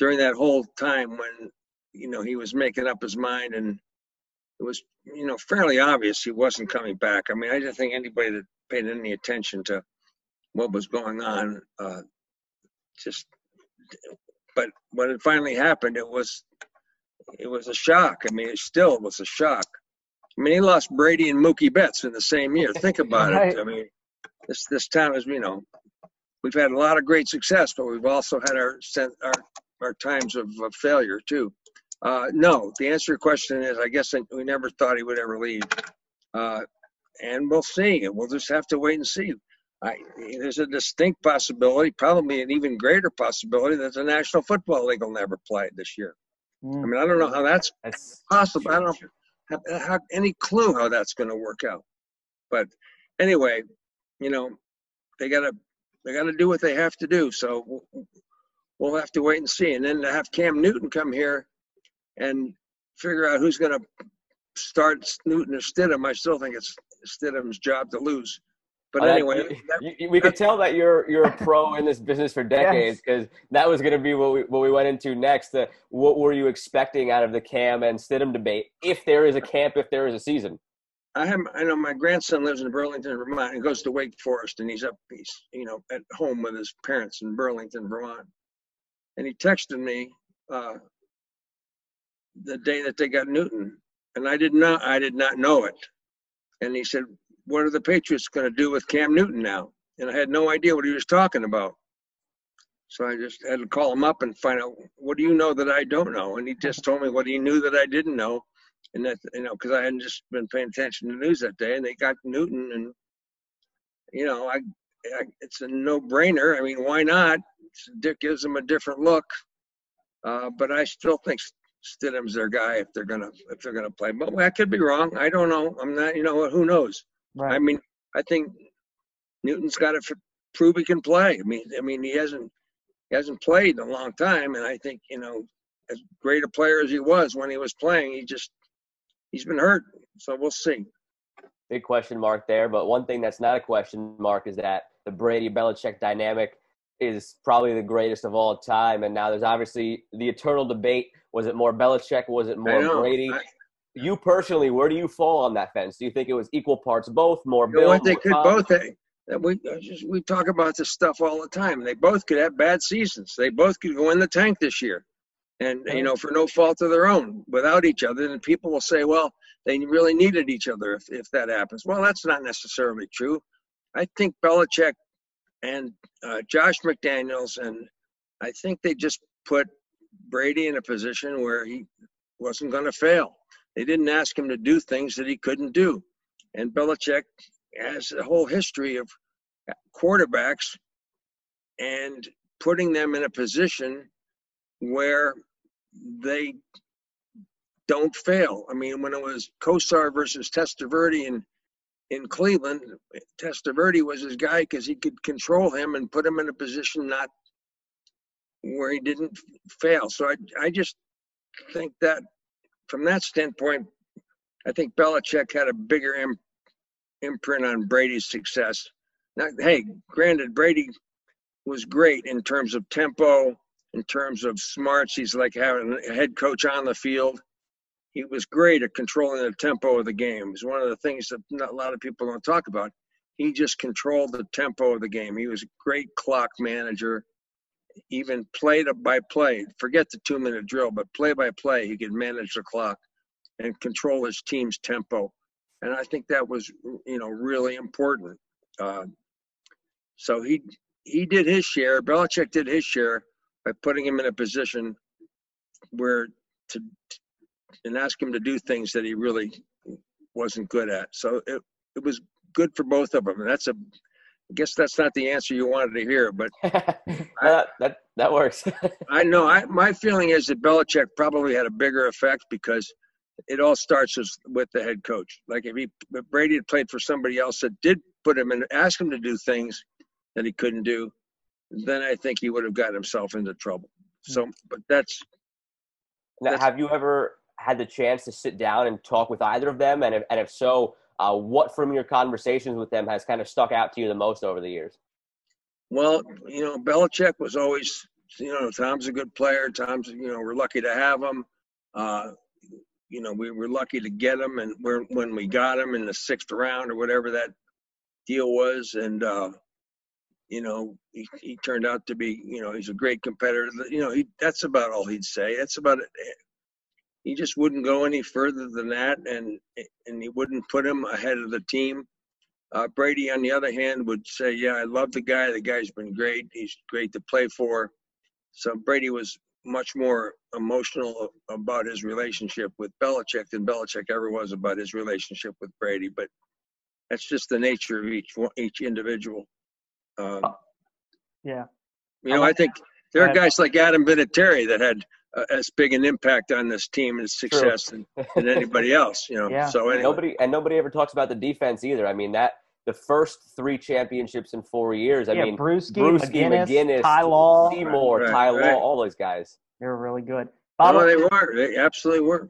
During that whole time when, you know, he was making up his mind and it was you know fairly obvious he wasn't coming back. I mean, I didn't think anybody that paid any attention to what was going on uh, just. But when it finally happened, it was it was a shock. I mean, it still was a shock. I mean, he lost Brady and Mookie Betts in the same year. Think about right. it. I mean, this this town is you know we've had a lot of great success, but we've also had our our our times of, of failure too. Uh, no, the answer to your question is I guess we never thought he would ever leave. Uh, and we'll see. We'll just have to wait and see. I, there's a distinct possibility, probably an even greater possibility, that the National Football League will never play this year. Mm. I mean, I don't know how that's, that's possible. I don't have, have any clue how that's going to work out. But anyway, you know, they got to they got to do what they have to do. So we'll, we'll have to wait and see. And then to have Cam Newton come here and figure out who's going to start Newton or Stidham. I still think it's Stidham's job to lose. But anyway, that, we could tell that you're you're a pro in this business for decades because yes. that was going to be what we what we went into next. Uh, what were you expecting out of the Cam and Stidham debate? If there is a camp, if there is a season. I have I know my grandson lives in Burlington, Vermont, and goes to Wake Forest, and he's up he's you know at home with his parents in Burlington, Vermont, and he texted me uh, the day that they got Newton, and I did not I did not know it. And he said, "What are the Patriots going to do with Cam Newton now?" And I had no idea what he was talking about. So I just had to call him up and find out what do you know that I don't know. And he just told me what he knew that I didn't know, and that you know because I hadn't just been paying attention to the news that day. And they got Newton, and you know I, I it's a no-brainer. I mean, why not? Dick gives them a different look. Uh, but I still think Stidham's their guy if they're gonna if they're gonna play. But I could be wrong. I don't know. I'm not. You know Who knows? Right. I mean, I think Newton's got to prove he can play. I mean, I mean he hasn't he hasn't played in a long time, and I think you know as great a player as he was when he was playing, he just he's been hurt. So we'll see. Big question mark there, but one thing that's not a question mark is that the Brady Belichick dynamic is probably the greatest of all time. And now there's obviously the eternal debate was it more Belichick? Was it more Brady? I, you personally, where do you fall on that fence? Do you think it was equal parts both, more you Bill? What they could both. Have, we just, we talk about this stuff all the time. They both could have bad seasons. They both could go in the tank this year, and you know for no fault of their own, without each other. And people will say, well, they really needed each other if if that happens. Well, that's not necessarily true. I think Belichick and uh, Josh McDaniels and I think they just put Brady in a position where he wasn't going to fail. They didn't ask him to do things that he couldn't do. And Belichick has a whole history of quarterbacks and putting them in a position where they don't fail. I mean, when it was Kosar versus Testaverde in in Cleveland, Testaverde was his guy because he could control him and put him in a position not where he didn't fail. So I I just think that from that standpoint, I think Belichick had a bigger Im- imprint on Brady's success. Now, hey, granted, Brady was great in terms of tempo, in terms of smarts. He's like having a head coach on the field. He was great at controlling the tempo of the game. It's one of the things that not a lot of people don't talk about. He just controlled the tempo of the game. He was a great clock manager. Even play by play, forget the two minute drill, but play by play, he could manage the clock and control his team's tempo. And I think that was, you know, really important. Uh, so he he did his share. Belichick did his share by putting him in a position where to and ask him to do things that he really wasn't good at. So it it was good for both of them. And that's a I guess that's not the answer you wanted to hear, but that, that that works. I know. I my feeling is that Belichick probably had a bigger effect because it all starts with, with the head coach. Like if he if Brady had played for somebody else that did put him in, ask him to do things that he couldn't do, then I think he would have got himself into trouble. Hmm. So, but that's. Now, that's have you ever had the chance to sit down and talk with either of them? And if, and if so, uh, what from your conversations with them has kind of stuck out to you the most over the years? well, you know, Belichick was always, you know, Tom's a good player. Tom's, you know, we're lucky to have him. Uh, you know, we were lucky to get him, and when we got him in the sixth round or whatever that deal was, and uh, you know, he, he turned out to be, you know, he's a great competitor. You know, he that's about all he'd say. That's about it. He just wouldn't go any further than that, and and he wouldn't put him ahead of the team. Uh, Brady, on the other hand, would say, "Yeah, I love the guy. The guy's been great. He's great to play for." So Brady was much more emotional about his relationship with Belichick than Belichick ever was about his relationship with Brady. But that's just the nature of each each individual. Um, Yeah. you know, I think there are guys like Adam Vinatieri that had uh, as big an impact on this team and success than, than anybody else. You know, Yeah. so anyway, Nobody and nobody ever talks about the defense either. I mean that the first three championships in four years. I yeah, mean, Bruschi, Bruschi, McGinest, McGinest, Ty Law, Seymour, Right, Ty right. Law, all those guys. they were really good. oh, Bob, they were, they absolutely were.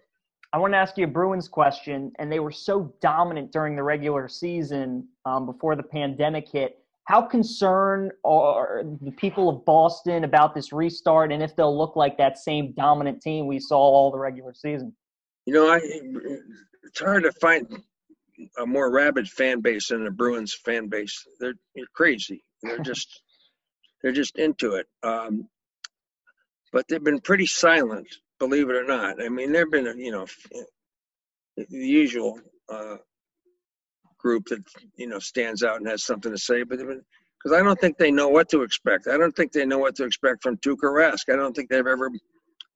I want to ask you a Bruins question, and they were so dominant during the regular season um, before the pandemic hit. How concerned are the people of Boston about this restart, and if they'll look like that same dominant team we saw all the regular season? You know, I it's hard to find a more rabid fan base than the Bruins fan base. They're, they're crazy. They're just they're just into it. Um, but they've been pretty silent, believe it or not. I mean, there've been you know the usual uh, group that you know stands out and has something to say, but because I don't think they know what to expect. I don't think they know what to expect from Tuukka Rask. I don't think they've ever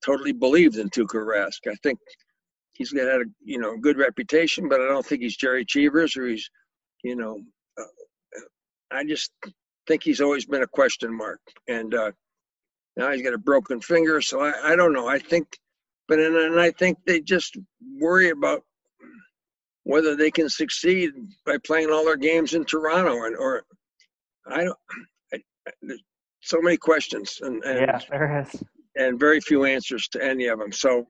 totally believed in Tuukka Rask. I think he's got a you know good reputation, but I don't think he's Jerry Cheevers or he's you know. Uh, I just think he's always been a question mark, and uh, now he's got a broken finger. So I, I don't know. I think, but and, and I think they just worry about whether they can succeed by playing all their games in Toronto and or I don't. I, there's so many questions and and yeah, there is. and very few answers to any of them. So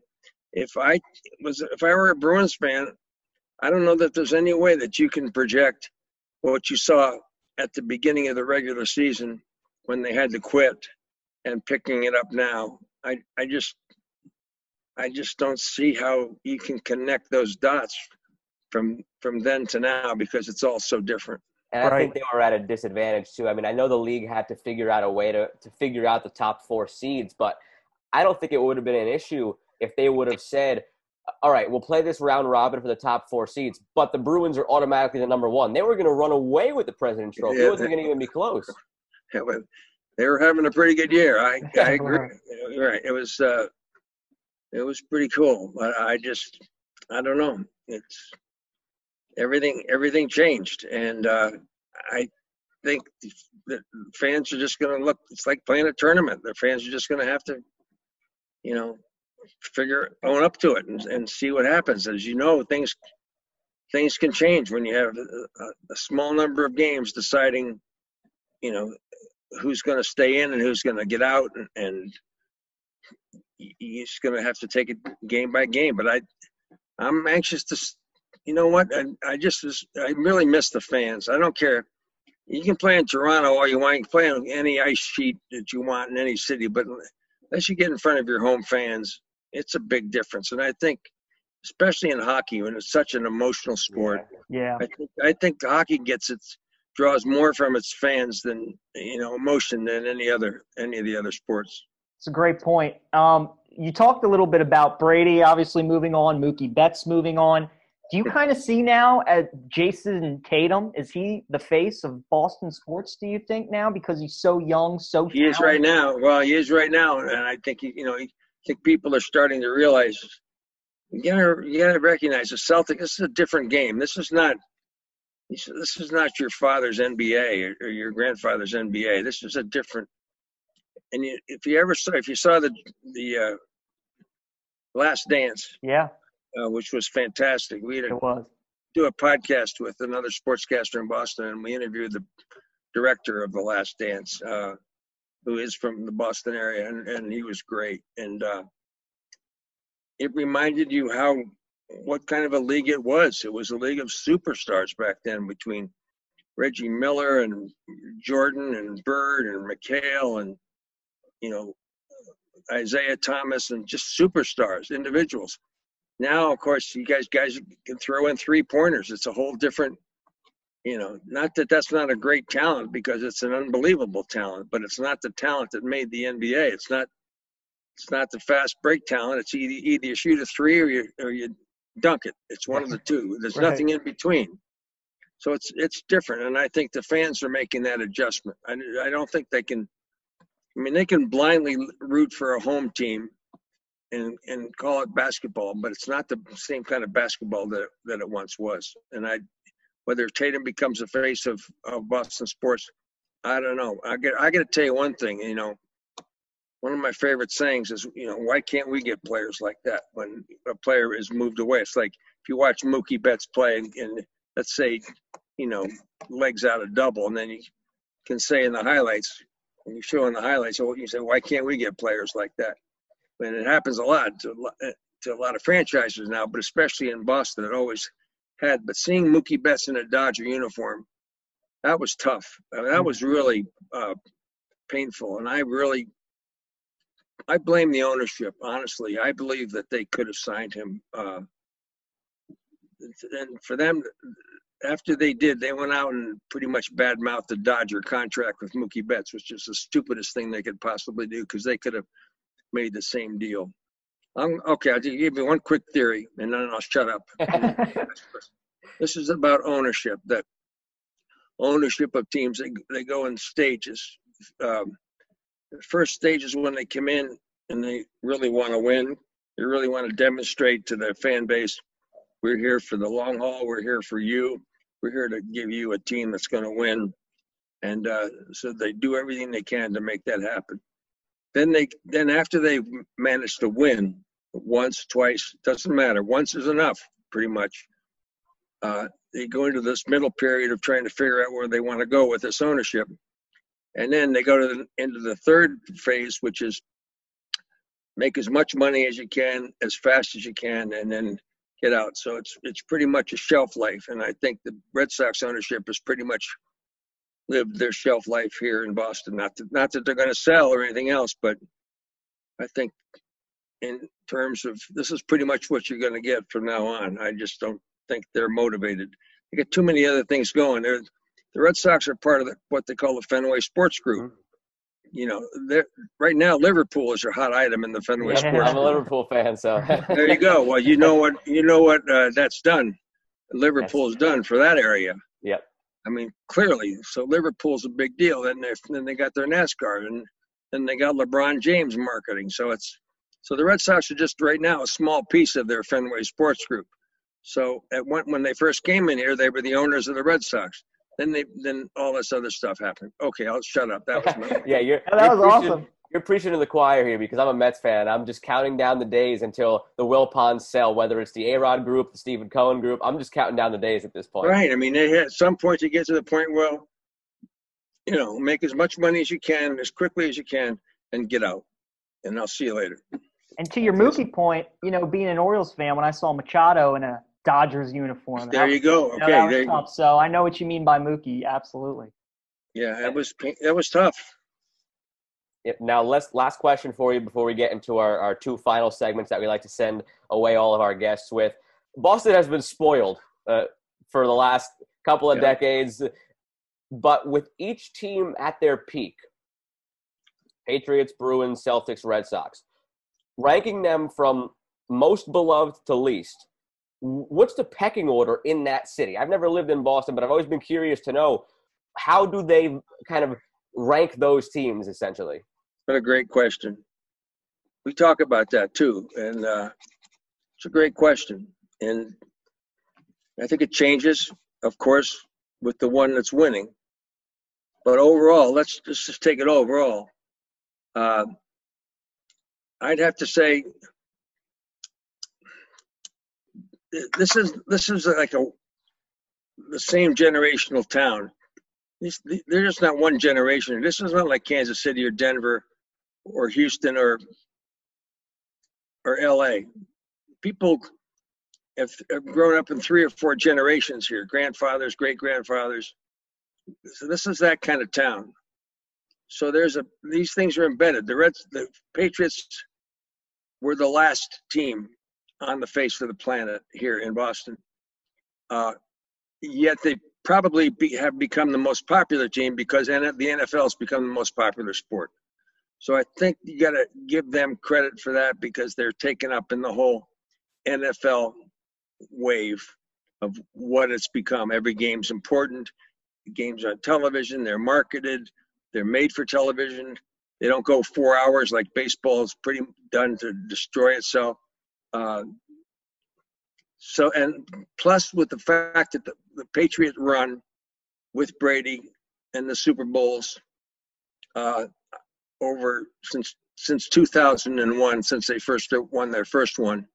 if I was if I were a Bruins fan, I don't know that there's any way that you can project what you saw at the beginning of the regular season when they had to quit and picking it up now. I I just I just don't see how you can connect those dots from from then to now because it's all so different. And I Right. think they were at a disadvantage too. I mean, I know the league had to figure out a way to, to figure out the top four seeds, but I don't think it would have been an issue if they would have said, all right, we'll play this round robin for the top four seeds, but the Bruins are automatically the number one. They were going to run away with the President's Trophy. Yeah, it wasn't they- going to even be close. Yeah, but they were having a pretty good year. I I agree. Right. It was uh, it was pretty cool. But I just I don't know. It's everything everything changed, and uh, I think the fans are just going to look. It's like playing a tournament. The fans are just going to have to, you know, figure own up to it and, and see what happens. As you know, things things can change when you have a, a small number of games deciding, you know, who's going to stay in and who's going to get out and, and you're just going to have to take it game by game. But I, I'm anxious to, you know what? I, I just, I really miss the fans. I don't care. You can play in Toronto all you want. You can play on any ice sheet that you want in any city, but unless you get in front of your home fans, it's a big difference. And I think, especially in hockey, when it's such an emotional sport, Yeah. I think I think hockey gets its draws more from its fans than you know emotion than any other any of the other sports. It's a great point. Um, you talked a little bit about Brady obviously moving on, Mookie Betts moving on. Do you kind of see now as Jayson Tatum? Is he the face of Boston sports? Do you think now because he's so young, so He is right now. Well, he is right now, and I think he, you know, I think people are starting to realize. You gotta, you gotta recognize the Celtics. This is a different game. This is not. This is not your father's NBA or, or your grandfather's NBA. This is a different. And you, if you ever saw, if you saw the the uh, Last Dance, Yeah, uh, which was fantastic, we had a it was. do a podcast with another sportscaster in Boston, and we interviewed the director of The Last Dance, uh, who is from the Boston area, and, and he was great. And uh, it reminded you how what kind of a league it was. It was a league of superstars back then between Reggie Miller and Jordan and Bird and McHale and you know Isiah Thomas and just superstars, individuals. Now, of course, you guys guys can throw in three pointers. It's a whole different, you know. Not that that's not a great talent because it's an unbelievable talent, but it's not the talent that made the NBA. It's not. It's not the fast break talent. It's either either you shoot a three or you or you dunk it. It's one of the two. There's Right. nothing in between. So it's it's different, and I think the fans are making that adjustment. I I don't think they can. I mean, they can blindly root for a home team and and call it basketball, but it's not the same kind of basketball that that it once was. And I, whether Tatum becomes the face of, of Boston sports, I don't know. I get I got to tell you one thing. You know, one of my favorite sayings is, you know, why can't we get players like that when a player is moved away? It's like if you watch Mookie Betts play and, and let's say, you know, legs out a double, and then you can say in the highlights, when you show in the highlights, you say, why can't we get players like that? And it happens a lot to, a lot- to a lot of franchises now, but especially in Boston, it always had. But seeing Mookie Betts in a Dodger uniform, that was tough. I mean, that was really uh, painful, and I really, I blame the ownership. Honestly, I believe that they could have signed him. Uh, and for them, after they did, they went out and pretty much badmouthed the Dodger contract with Mookie Betts, which is the stupidest thing they could possibly do because they could have made the same deal. Um, okay, I'll just give you one quick theory, and then I'll shut up. this is about ownership. That ownership of teams, they, they go in stages. Um, the first stage is when they come in and they really want to win. They really want to demonstrate to their fan base, we're here for the long haul. We're here for you. We're here to give you a team that's going to win. And uh, so they do everything they can to make that happen then they then after they manage to win once twice doesn't matter. Once is enough pretty much. Uh, they go into this middle period of trying to figure out where they want to go with this ownership. And then they go to the, into the third phase which is make as much money as you can as fast as you can and then get out. So it's it's pretty much a shelf life and i think the red sox ownership is pretty much lived their shelf life here in Boston. Not that, not that they're going to sell or anything else, but I think in terms of this is pretty much what you're going to get from now on. I just don't think they're motivated. They got too many other things going. They're, the Red Sox are part of the, what they call the Fenway Sports Group. You know, they're, right now Liverpool is your hot item in the Fenway Yeah. Sports I'm a Liverpool fan, so There you go. Well, you know what you know what uh, that's done. Liverpool's done for that area. Yep. I mean, clearly. So Liverpool's a big deal. Then they then they got their NASCAR, and then they got LeBron James marketing. So it's so the Red Sox are just right now a small piece of their Fenway Sports Group. So at one, when they first came in here, they were the owners of the Red Sox. Then they then all this other stuff happened. Okay, I'll shut up. That was my, yeah, you're, that was preaching- awesome. You're preaching to the choir here because I'm a Mets fan. I'm just counting down the days until the Wilpons sell, whether it's the A Rod group, the Steven Cohen group. I'm just counting down the days at this point. right. I mean, they, at some point you get to the point where, you know, make as much money as you can as quickly as you can and get out. And I'll see you later. And to your Mookie point, you know, being an Orioles fan, when I saw Machado in a Dodgers uniform, there you go. you know, Okay, that was there, tough. So I know what you mean by Mookie. Absolutely. yeah, that was that was tough. Yep. Now, let's last question for you before we get into our, our two final segments that we like to send away all of our guests with. Boston has been spoiled uh, for the last couple of Yeah. decades, but with each team at their peak Patriots, Bruins, Celtics, Red Sox ranking them from most beloved to least. What's the pecking order in that city? I've never lived in Boston, but I've always been curious to know how do they kind of rank those teams essentially? What a great question. We talk about that too, and uh, it's a great question. And I think it changes, of course, with the one that's winning. But overall, let's just, take it overall. Uh, I'd have to say this is this is like a the same generational town. They're just not one generation. This is not like Kansas City or Denver or Houston or or LA. People have, grown up in three or four generations here, grandfathers, great grandfathers. So this is that kind of town. So there's a these things are embedded. The Reds, the Patriots were the last team on the face of the planet here in Boston. Uh, yet they probably be, have become the most popular team because the NFL has become the most popular sport. So I think you got to give them credit for that because they're taken up in the whole NFL wave of what it's become. Every game's important. The games on television, they're marketed, they're made for television. They don't go four hours like baseball is pretty done to destroy itself. Uh, so, and plus with the fact that the, the Patriot run with Brady and the Super Bowls uh, over since since 2001, since they first won their first one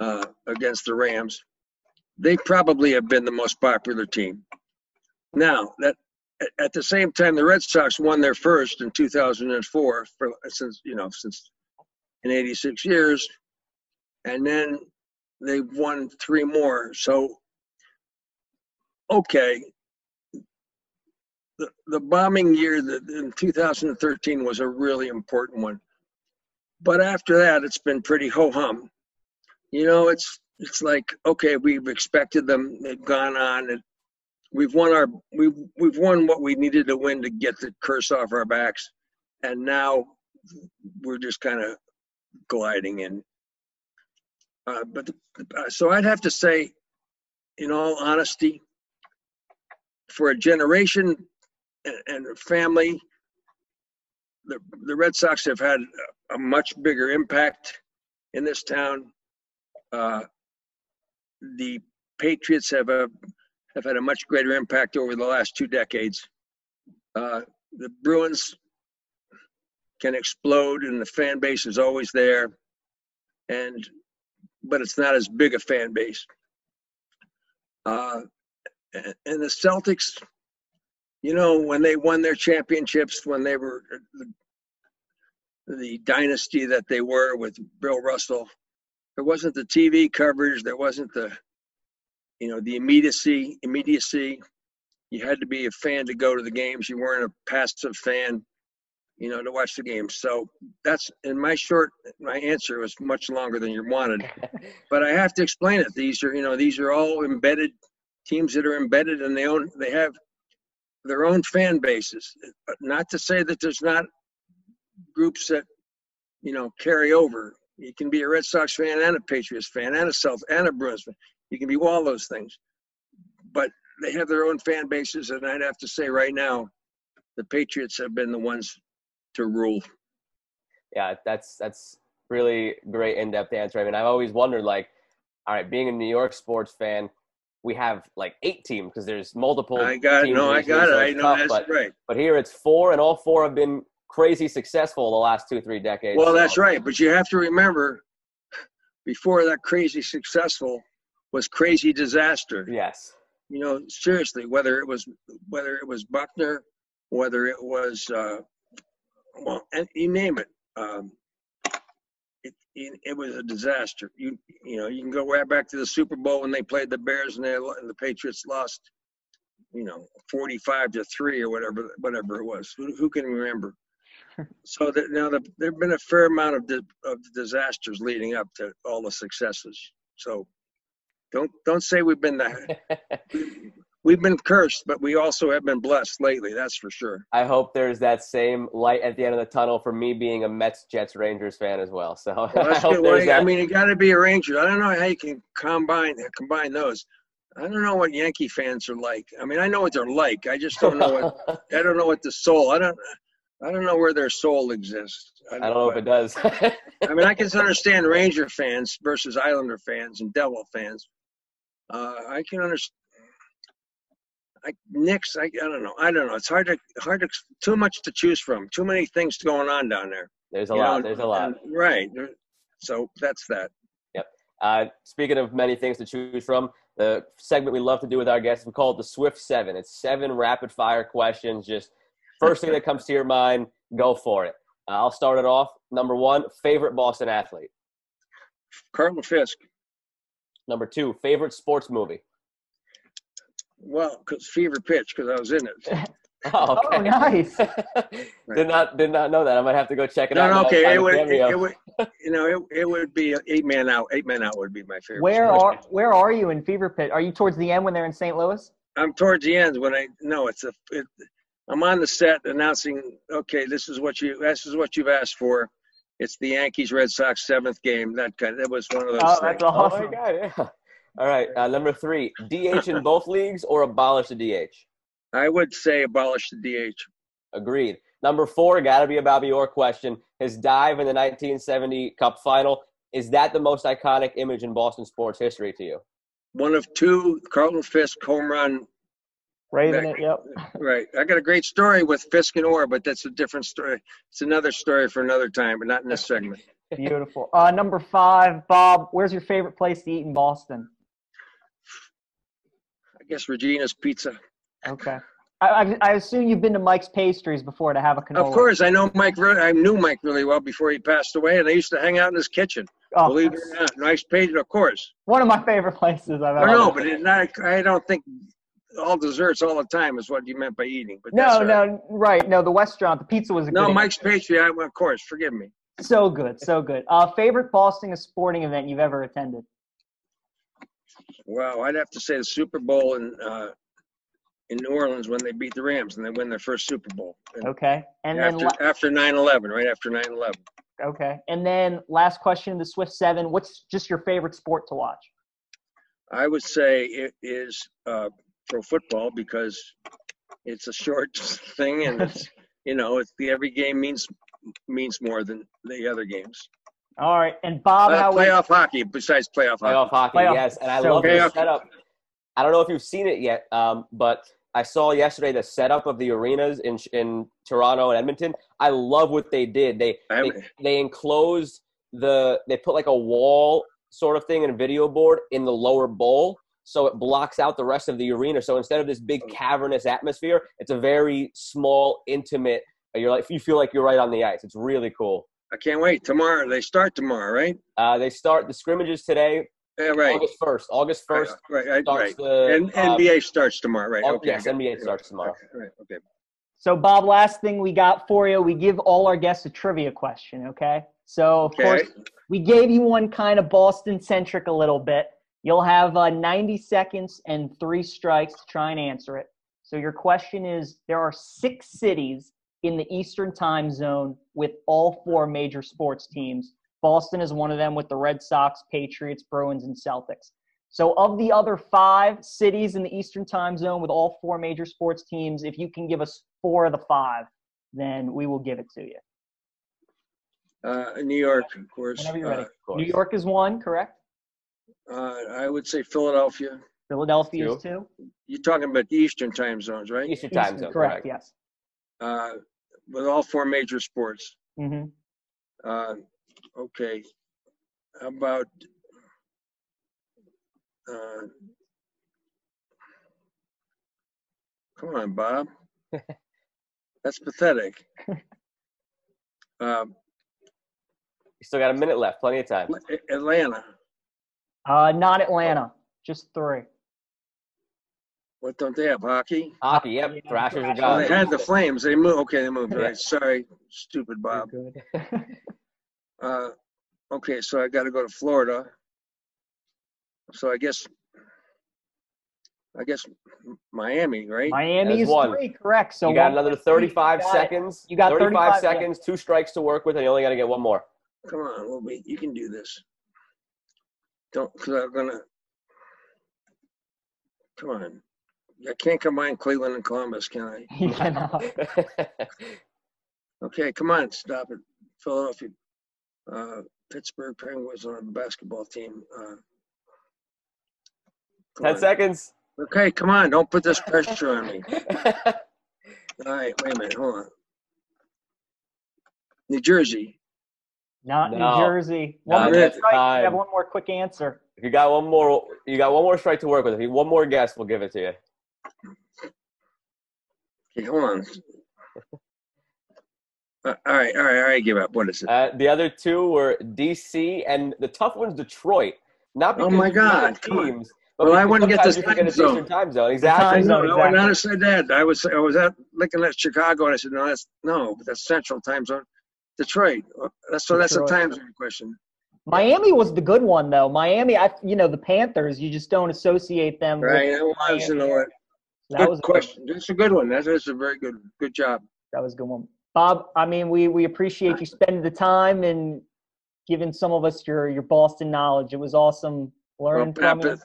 uh, against the Rams, they probably have been the most popular team. Now that at- the same time, the Red Sox won their first in 2004 for since you know since in 86 years, and then they've won three more. So okay, the the bombing year in 2013 was a really important one, but after that, it's been pretty ho hum. You know, it's it's like okay, we've expected them. They've gone on and we've won our we've we've won what we needed to win to get the curse off our backs, and now we're just kind of gliding in. Uh, but the, uh, so I'd have to say, in all honesty, for a generation and, family, the the Red Sox have had a, much bigger impact in this town. Uh, the Patriots have a have had a much greater impact over the last two decades. Uh, the Bruins can explode, and the fan base is always there, and but it's not as big a fan base. Uh, and the Celtics, you know, when they won their championships, when they were uh, the, the dynasty that they were with Bill Russell, there wasn't the TV coverage, there wasn't the you know the immediacy immediacy. You had to be a fan to go to the games. You weren't a passive fan you know to watch the games so that's in my short my answer was much longer than you wanted. But i have to explain it. These are you know these are all embedded teams that are embedded and they own they have their own fan bases not to say that there's not groups that you know carry over you can be a red sox fan and a patriots fan and a south and a bruins fan you can be all those things. But they have their own fan bases, and I'd have to say right now, the Patriots have been the ones to rule. Yeah, that's that's really great in-depth answer. I mean, I've always wondered, like, all right, being a New York sports fan, we have like eight teams because there's multiple. I got it. teams No, I got it. I know tough, that's but, right. But here it's four, and all four have been crazy successful the last two, three decades. Well, that's right. But you have to remember, before that crazy successful was crazy disaster. Yes. You know, seriously, whether it was whether it was Buckner, whether it was uh, well, and you name it. Um, it was a disaster. You you know you can go right back to the Super Bowl when they played the Bears and, they, and the Patriots lost, you know, 45 to three or whatever whatever it was. Who, who can remember? so that now the, there've been a fair amount of di, of disasters leading up to all the successes. So don't don't say we've been the we've been cursed, but we also have been blessed lately. That's for sure. I hope there's that same light at the end of the tunnel for me being a Mets, Jets, Rangers fan as well. So well, I, hope well, I mean, you got to be a Ranger. I don't know how you can combine combine those. I don't know what Yankee fans are like. I mean, I know what they're like. I just don't know what I don't know what the soul. I don't. I don't know where their soul exists. I don't, I don't know, if it does. I mean, I can understand Ranger fans versus Islander fans and Devil fans. Uh, I can understand. I, Knicks, I, I don't know. I don't know. It's hard to hard to too much to choose from. Too many things going on down there. There's a lot. Know? There's a lot. And, right. So that's that. Yep. Uh, speaking of many things to choose from, the segment we love to do with our guests, we call it the Swift Seven. It's seven rapid fire questions. Just first thing that comes to your mind, go for it. Uh, I'll start it off. Number one, favorite Boston athlete. Carlton Fisk. Number two, favorite sports movie. Well, because Fever Pitch, because I was in it. oh, okay. oh, nice. did not did not know that. I might have to go check it no, out. No, okay. It would, it, it would, you know, it, it would be eight man out. Eight man out would be my favorite. Where are Where are you in Fever Pitch? Are you towards the end when they're in St. Louis? I'm towards the end when I no. It's a. It, I'm on the set announcing. Okay, this is what you. This is what you've asked for. It's the Yankees Red Sox seventh game. That kind. Of, that was one of those. Oh, things. that's awesome. Oh my god! Yeah. All right, uh, number three, DH in both leagues or abolish the DH? I would say abolish the DH. Agreed. Number four, got to be a Bobby Orr question. His dive in the 1970 Cup final, is that the most iconic image in Boston sports history to you? One of two Carlton Fisk home run. Raving it, yep. Right. I got a great story with Fisk and Orr, but that's a different story. It's another story for another time, but not in this segment. Beautiful. Uh, number five, Bob, where's your favorite place to eat in Boston? I guess Regina's Pizza. Okay. I, I, assume you've been to Mike's Pastries before to have a canola. Of course, I know Mike. I knew Mike really well before he passed away, and I used to hang out in his kitchen. Oh, believe it or not, nice pastry, of course. One of my favorite places I've ever. No, but not, I don't think all desserts all the time is what you meant by eating. But no, no, right. No, the restaurant, the pizza was a no. Mike's Pastry, I, of course. Forgive me. So good, so good. Uh, favorite Boston sporting event you've ever attended? Well, I'd have to say the Super Bowl in uh, in New Orleans when they beat the Rams and they win their first Super Bowl. And okay, and after, then after 9/11, right after 9/11. Okay, and then last question: the Swift Seven. What's just your favorite sport to watch? I would say it is uh, pro football because it's a short thing and it's you know it's the every game means means more than the other games. All right, and Bob, uh, playoff we, hockey besides playoff, playoff hockey. Playoff, yes, and I so love the setup. I don't know if you've seen it yet, um, but I saw yesterday the setup of the arenas in in Toronto and Edmonton. I love what they did. They they, they enclosed the they put like a wall sort of thing and a video board in the lower bowl so it blocks out the rest of the arena. So instead of this big oh. cavernous atmosphere, it's a very small, intimate. You're like you feel like you're right on the ice. It's really cool. I can't wait. Tomorrow they start tomorrow, right? Uh, they start the scrimmages today. Yeah, right. August first. August first. Right, right, right. The, and uh, NBA starts tomorrow, right? Okay. Yes, NBA starts tomorrow. Okay, right. Okay. So, Bob, last thing we got for you, we give all our guests a trivia question. Okay. So, of okay. course, we gave you one kind of Boston centric a little bit. You'll have uh, 90 seconds and three strikes to try and answer it. So, your question is: There are six cities in the Eastern time zone with all four major sports teams. Boston is one of them with the Red Sox, Patriots, Bruins, and Celtics. So, of the other five cities in the Eastern time zone with all four major sports teams, if you can give us four of the five, then we will give it to you. Uh, New York, of course. Whenever you're ready. Uh, New York is one, correct? Uh, I would say Philadelphia. Philadelphia two. is two. You're talking about the Eastern time zones, right? Eastern time zone, correct? correct. Yes. With all four major sports. Mm-hmm. Uh, okay. How about uh, come on, Bob. That's pathetic. Uh, You still got a minute left. Plenty of time. Atlanta. Uh, not Atlanta. Just three. What don't they have? Hockey? Hockey. Yep. Yeah, Thrashers are Thrashers. Oh, gone. they had the Flames. They moved. Okay, they moved. Right. Sorry, stupid Bob. Good. Uh, okay, so I got to go to Florida. So I guess, I guess Miami, right? Miami That's is one. three, correct. So you got one another more three. 35 You got it. seconds. You got 35, 35, yeah. seconds, two strikes to work with, and you only got to get one more. Come on, we'll be, you can do this. Don't, because I'm gonna. Come on, I can't combine Cleveland and Columbus, can I? You cannot. Okay, come on, stop it. Philadelphia, uh, Pittsburgh Penguins are on the basketball team. Uh, 10 on. seconds. Okay, come on, don't put this pressure on me. All right, wait a minute, hold on. New Jersey. Not No. New Jersey. Not One more at strike. You have one more quick answer. If you got one more, you got one more strike to work with. If you one more guess, we'll give it to you. Okay, hold on. Uh, all right, all right, all right, give up. What is it? Uh, the other two were DC and the tough one's Detroit. Not Oh because my you know God, the come on. teams, but Well, I wouldn't get this you forget time it's Eastern zone. time zone. time Exactly. zone. no, no, when exactly. I said that, I was I was at, looking at Chicago and I said, no, that's no, but that's Central Time Zone. Detroit. Uh, That's so that's a time zone question. Miami was the good one though. Miami, I you know the Panthers. You just don't associate them. with Right, that was, you know what? That Good was a good- question. That's a good one. That is a very good good job. That was a good one. Bob, I mean, we, we appreciate you spending the time and giving some of us your, your Boston knowledge. It was awesome Well, learning from you.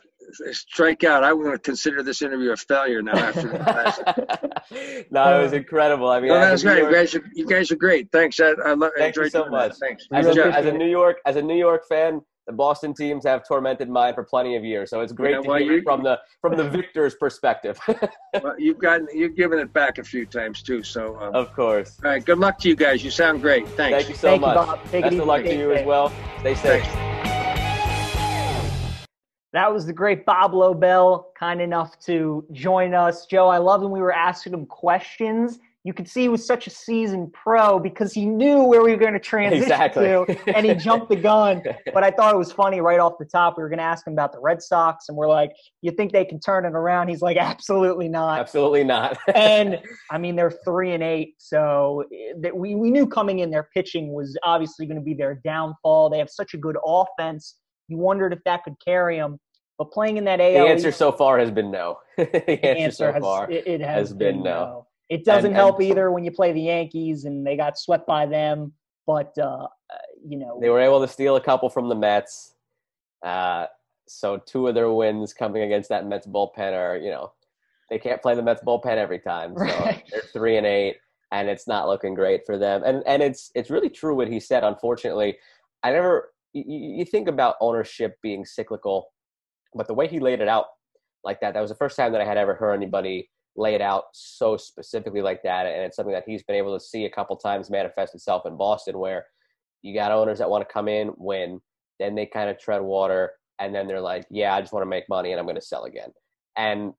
strike out. I want to consider this interview a failure now after that. no, it was uh, incredible. I mean, no, as that's a New great. You guys, are, you guys are great. Thanks. I, I, love, I Thank you so doing that. much. Thanks. as, Really a, as a. New York as a New York fan, the Boston teams have tormented mine for plenty of years. So it's great Yeah, to well, hear you- it from the from the victor's perspective. Well, you've gotten you've given it back a few times too. So, um, of course. all right. Good luck to you guys. You sound great. Thanks. Thank you so Thank you, much. Bob. Take it Best easy. of luck to Stay you as well. Stay safe. Thanks. That was the great Bob Lobel, kind enough to join us. Joe, I love when we were asking him questions. You could see he was such a seasoned pro because he knew where we were going to transition Exactly. to, and he jumped the gun. But I thought it was funny right off the top. We were going to ask him about the Red Sox, and we're like, "You think they can turn it around?" He's like, "Absolutely not." Absolutely not. and I mean, they're three and eight, so eh, that we we knew coming in their pitching was obviously going to be their downfall. They have such a good offense. You wondered if that could carry them, but playing in that AL, the answer so far has been no. the the answer, answer so has far. it, it has, has been no. It doesn't And- help and- either when you play the Yankees and they got swept by them. But uh, uh, you know, They were able to steal a couple from the Mets. Uh, so two of their wins coming against that Mets bullpen are, you know, they can't play the Mets bullpen every time. So Right. they're three and eight, and it's not looking great for them. And and it's it's really true what he said. Unfortunately, I never you, you think about ownership being cyclical, but the way he laid it out like that, that was the first time that I had ever heard anybody lay it out so specifically like that. And it's something that he's been able to see a couple times manifest itself in Boston, where you got owners that want to come in, win, then they kind of tread water, and then they're like, yeah, I just want to make money and I'm going to sell again. And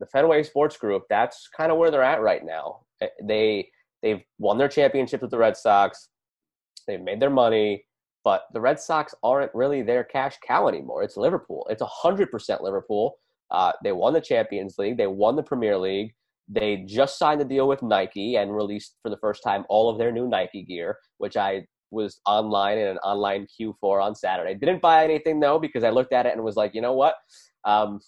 the Fenway Sports Group, that's kind of where they're at right now. Eh, They they've won their championship with the Red Sox. They've made their money, but the Red Sox aren't really their cash cow anymore. It's Liverpool. It's hundred percent Liverpool. Uh, they won the Champions League. They won the Premier League. They just signed a deal with Nike and released for the first time all of their new Nike gear, which I was online in an online queue for on Saturday. Didn't buy anything though because I looked at it and was like, you know what? Um,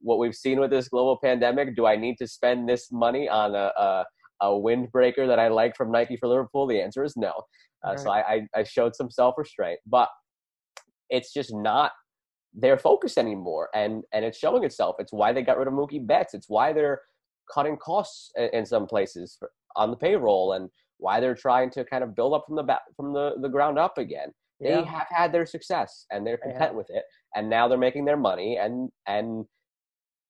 what we've seen with this global pandemic, do I need to spend this money on a, a, a windbreaker that I like from Nike for Liverpool? The answer is no. Uh, So I, I, I showed some self restraint, but it's just not their focus anymore, and and it's showing itself. It's why they got rid of Mookie Betts. It's why they're cutting costs in, some places for, on the payroll, and why they're trying to kind of build up from the back, from the, the ground up again. They Yeah. have had their success, and they're They content with it, and now they're making their money, and and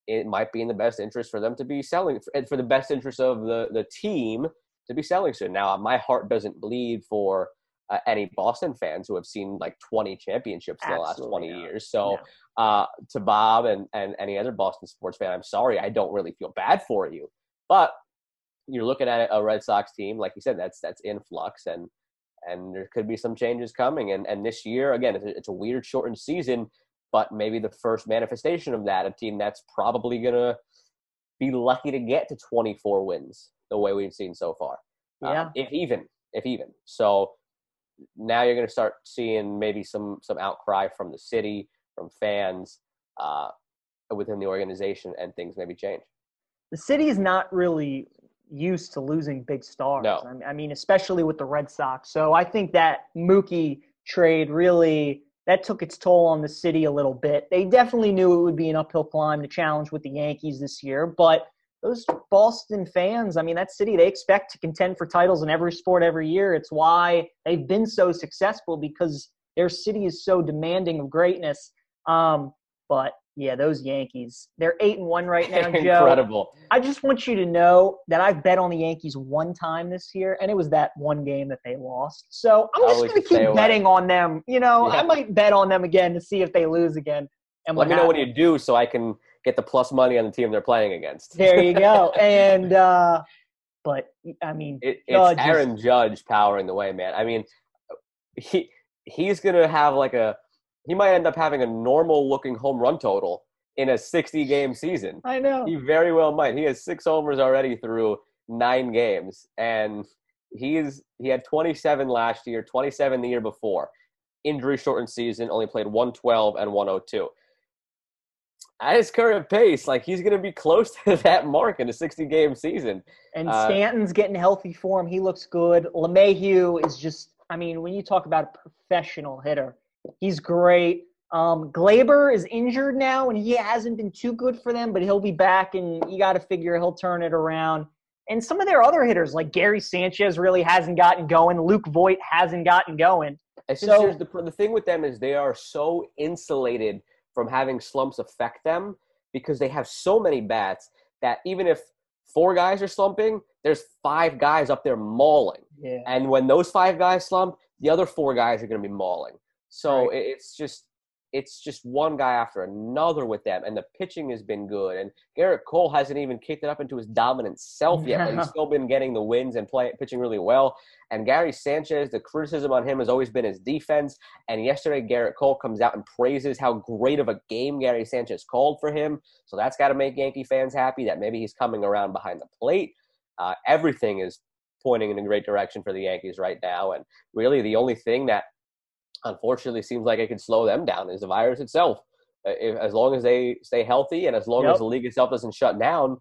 it might be in the best interest for them to be selling and for the best interest of the the team to be selling soon. Now, my heart doesn't bleed for uh, any Boston fans who have seen like 20 championships in the last 20 not. years. So, uh, to Bob and, and any other Boston sports fan, I'm sorry, I don't really feel bad for you. But you're looking at a Red Sox team, like you said, that's that's in flux, and and there could be some changes coming. And and this year, again, it's a, it's a weird shortened season, but maybe the first manifestation of that, a team that's probably gonna be lucky to get to 24 wins the way we've seen so far. Um, Yeah. if even, if even. So now you're going to start seeing maybe some some outcry from the city, from fans, uh, within the organization, and things maybe change. the city is not really used to losing big stars. No. I mean- I mean, especially with the Red Sox. So I think that Mookie trade really that took its toll on the city a little bit. They definitely knew it would be an uphill climb to challenge with the Yankees this year, but those Boston fans, I mean, that city, they expect to contend for titles in every sport every year. It's why they've been so successful because their city is so demanding of greatness. Um, but yeah, those Yankees, they're eight and one right now, Joe. Incredible. I just want you to know that I've bet on the Yankees one time this year, and it was that one game that they lost. So I'm just going to keep away. betting on them. You know, I might bet on them again to see if they lose again. And Let me know what you do so I can get the plus money on the team they're playing against. There you go. and uh, but I mean, It, it's is- Aaron Judge powering the way, man. I mean, he he's gonna have like a he might end up having a normal looking home run total in a 60 game season. I know. He very well might. He has six homers already through nine games, and he's he had 27 last year, 27 the year before. Injury shortened season, only played 112 and 102. At his current pace, like he's going to be close to that mark in a 60 game season. And Uh, Stanton's getting healthy form. He looks good. LeMahieu is just, I mean, when you talk about a professional hitter, he's great. Um, Gleyber is injured now, and he hasn't been too good for them, but he'll be back, and you got to figure he'll turn it around. And some of their other hitters, like Gary Sanchez, really hasn't gotten going. Luke Voit hasn't gotten going. So- the the thing with them is they are so insulated from having slumps affect them because they have so many bats that even if four guys are slumping, there's five guys up there mauling, Yeah. and when those five guys slump, the other four guys are going to be mauling. So Right. it's just it's just one guy after another with them, and the pitching has been good. And Gerrit Cole hasn't even kicked it up into his dominant self yet, but he's still been getting the wins and play, pitching really well. And Gary Sanchez, the criticism on him has always been his defense. And yesterday, Gerrit Cole comes out and praises how great of a game Gary Sanchez called for him. So that's got to make Yankee fans happy that maybe he's coming around behind the plate. Uh, everything is pointing in a great direction for the Yankees right now. And really, the only thing that unfortunately seems like it could slow them down is the virus itself. If, as long as they stay healthy and as long Yep. as the league itself doesn't shut down,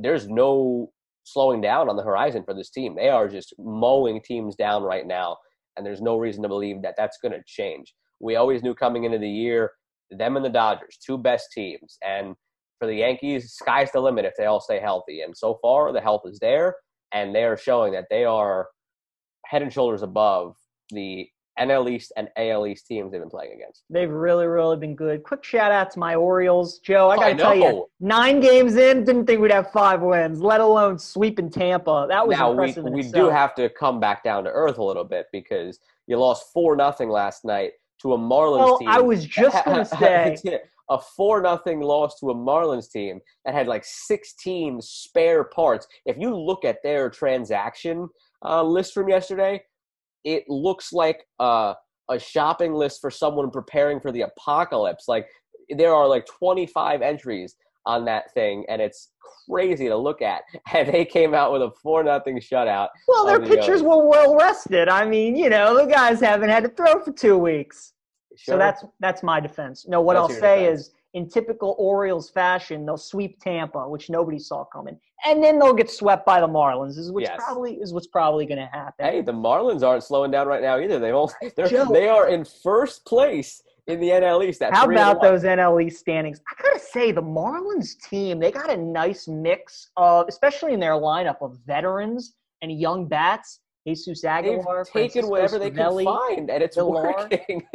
there's no slowing down on the horizon for this team. They are just mowing teams down right now, and there's no reason to believe that that's going to change. We always knew coming into the year, them and the Dodgers, two best teams, and for the Yankees, sky's the limit if they all stay healthy. And so far, the health is there, and they are showing that they are head and shoulders above the NL East and AL East teams they've been playing against. They've really, really been good. Quick shout out to my Orioles. Joe, I got I to tell you, nine games in, didn't think we'd have five wins, let alone sweeping Tampa. That was now we impressive. in we do have to come back down to earth a little bit because you lost four nothing last night to a Marlins Well, team. I was just going to say, a four nothing loss to a Marlins team that had like 16 spare parts. If you look at their transaction uh, list from yesterday, it looks like uh, a shopping list for someone preparing for the apocalypse. Like there are like 25 entries on that thing, and it's crazy to look at. And they came out with a four nothing shutout. well, their the pitchers were well rested. I mean, you know, the guys haven't had to throw for two weeks. So that's that's my defense. No, what That's I'll say defense. is, in typical Orioles fashion, they'll sweep Tampa, which nobody saw coming, and then they'll get swept by the Marlins. Is which Yes. probably is what's probably going to happen. Hey, the Marlins aren't slowing down right now either. They only they're, Joe. they are in first place in the NL East. How about those NL East standings? I gotta say, the Marlins team they got a nice mix of, especially in their lineup of veterans and young bats. Jesus Aguilar, They've taken Francisco whatever they can find, and it's Villar. working.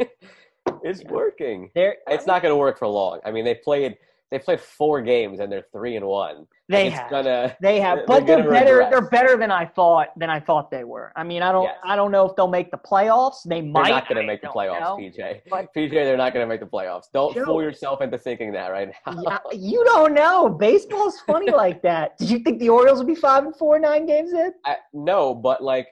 it's Yeah. working. They're, It's not going to work for long. I mean, they played they played four games and they're three and one. They it's have. gonna. They have, They're but they're, gonna better. regress. They're better than I thought. Than I thought they were. I mean, I don't. Yes. I don't know if they'll make the playoffs. They might. They're not going to make the playoffs, know. PJ. But- PJ, they're not going to make the playoffs. Don't Joe. fool yourself into thinking that right now. Yeah, you don't know. Baseball's funny like that. Did you think the Orioles would be five and four, nine games in? I, no, but like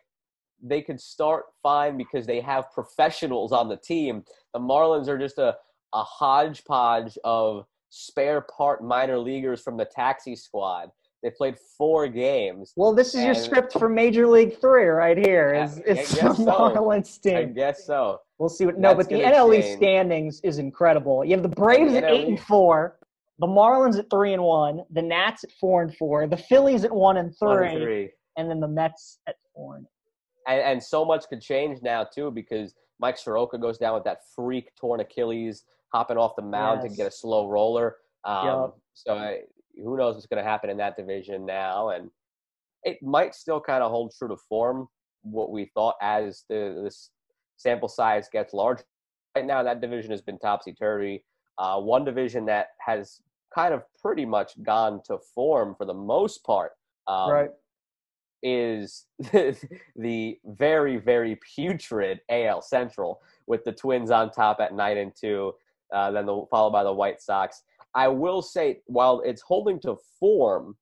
they could start fine because they have professionals on the team. The Marlins are just a, a hodgepodge of spare part minor leaguers from the taxi squad. They played four games. Well, this is your script for Major League Three right here. Yeah, Is it's the so. Marlins I guess so. We'll see what. No, That's but the gonna NL East change. standings is incredible. You have the Braves The at eight and four, the Marlins at three and one, the Nats at four and four, the Phillies at one and One three, and three. and then the Mets at four. And And, and so much could change now too because Mike Soroka goes down with that freak torn Achilles, hopping off the mound to get a slow roller. Um, Yup. So I, who knows what's going to happen in that division now? And it might still kind of hold true to form what we thought as the this sample size gets larger. Right now, that division has been topsy turvy. Uh, one division that has kind of pretty much gone to form for the most part. Um, right. Is the very very putrid AL Central with the Twins on top at nine and two, uh, then the, followed by the White Sox. I will say, while it's holding to form,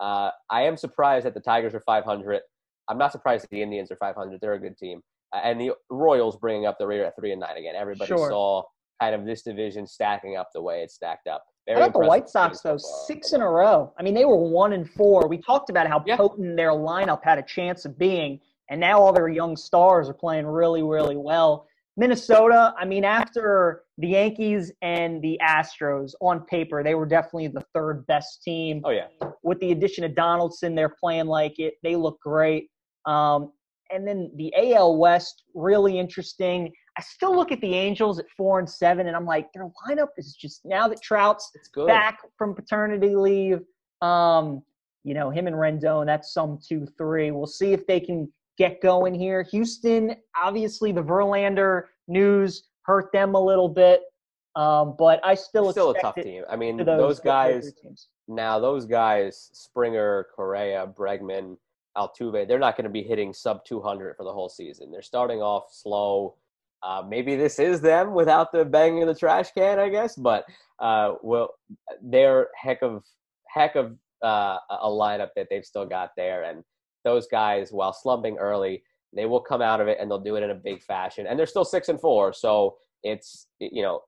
uh, I am surprised that the Tigers are 500. I'm not surprised that the Indians are 500. They're a good team, uh, and the Royals bringing up the rear at three and nine again. Everybody Sure. saw kind of this division stacking up the way it stacked up. How about the White Sox though? far. Six in a row. I mean, they were one and four. We talked about how Yeah. potent their lineup had a chance of being, and now all their young stars are playing really, really well. Minnesota, I mean, after the Yankees and the Astros, on paper, they were definitely the third best team. Oh yeah, With the addition of Donaldson, they're playing like it. They look great. Um, and then the AL West, really interesting. I still look at the Angels at four and seven, and I'm like, their lineup is just now that Trout's back from paternity leave. Um, you know, him and Rendon, that's some two, three. We'll see if they can get going here. Houston, obviously, the Verlander news hurt them a little bit, um, but I still Still a tough team. I mean, to those, those guys. Now those guys, Springer, Correa, Bregman, Altuve, they're not going to be hitting sub 200 for the whole season. They're starting off slow. Uh, maybe this is them without the banging of the trash can, I guess. But uh, well, they're heck of heck of uh, a lineup that they've still got there, and those guys, while slumping early, they will come out of it and they'll do it in a big fashion. And they're still six and four, so it's you know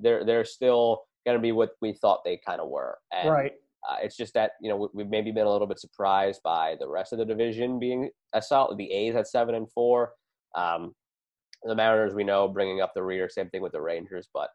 they're they're still going to be what we thought they kind of were. And, Right. uh, it's just that you know we- we've maybe been a little bit surprised by the rest of the division being a solid. The A's at seven and four, um, the Mariners we know bringing up the rear. Same thing with the Rangers, but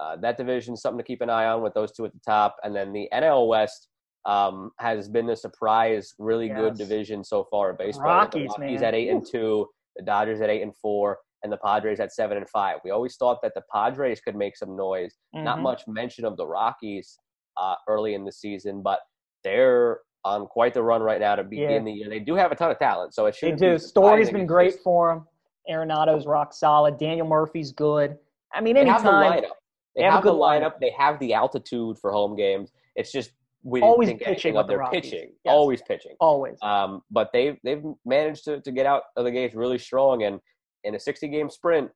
uh, that division is something to keep an eye on with those two at the top, and then the NL West um, has been the surprise, really good division so far in baseball. Rockies, the Rockies man. at eight and two, the Dodgers at eight and four, and the Padres at seven and five. We always thought that the Padres could make some noise not Mhm. much mention of the Rockies uh, early in the season, but they're on quite the run right now to begin Yeah. the year. They do have a ton of talent, so it should. They do. Story's been great for him. Arenado's rock solid. Daniel Murphy's good. I mean, They have the anytime. lineup. They, They have have, the lineup. lineup. They have the altitude for home games. It's just we Always didn't think pitching of the their Rockies. pitching. Yes. Always pitching. Always. Um, but they've they've managed to, to get out of the gates really strong, and in a 60 game sprint,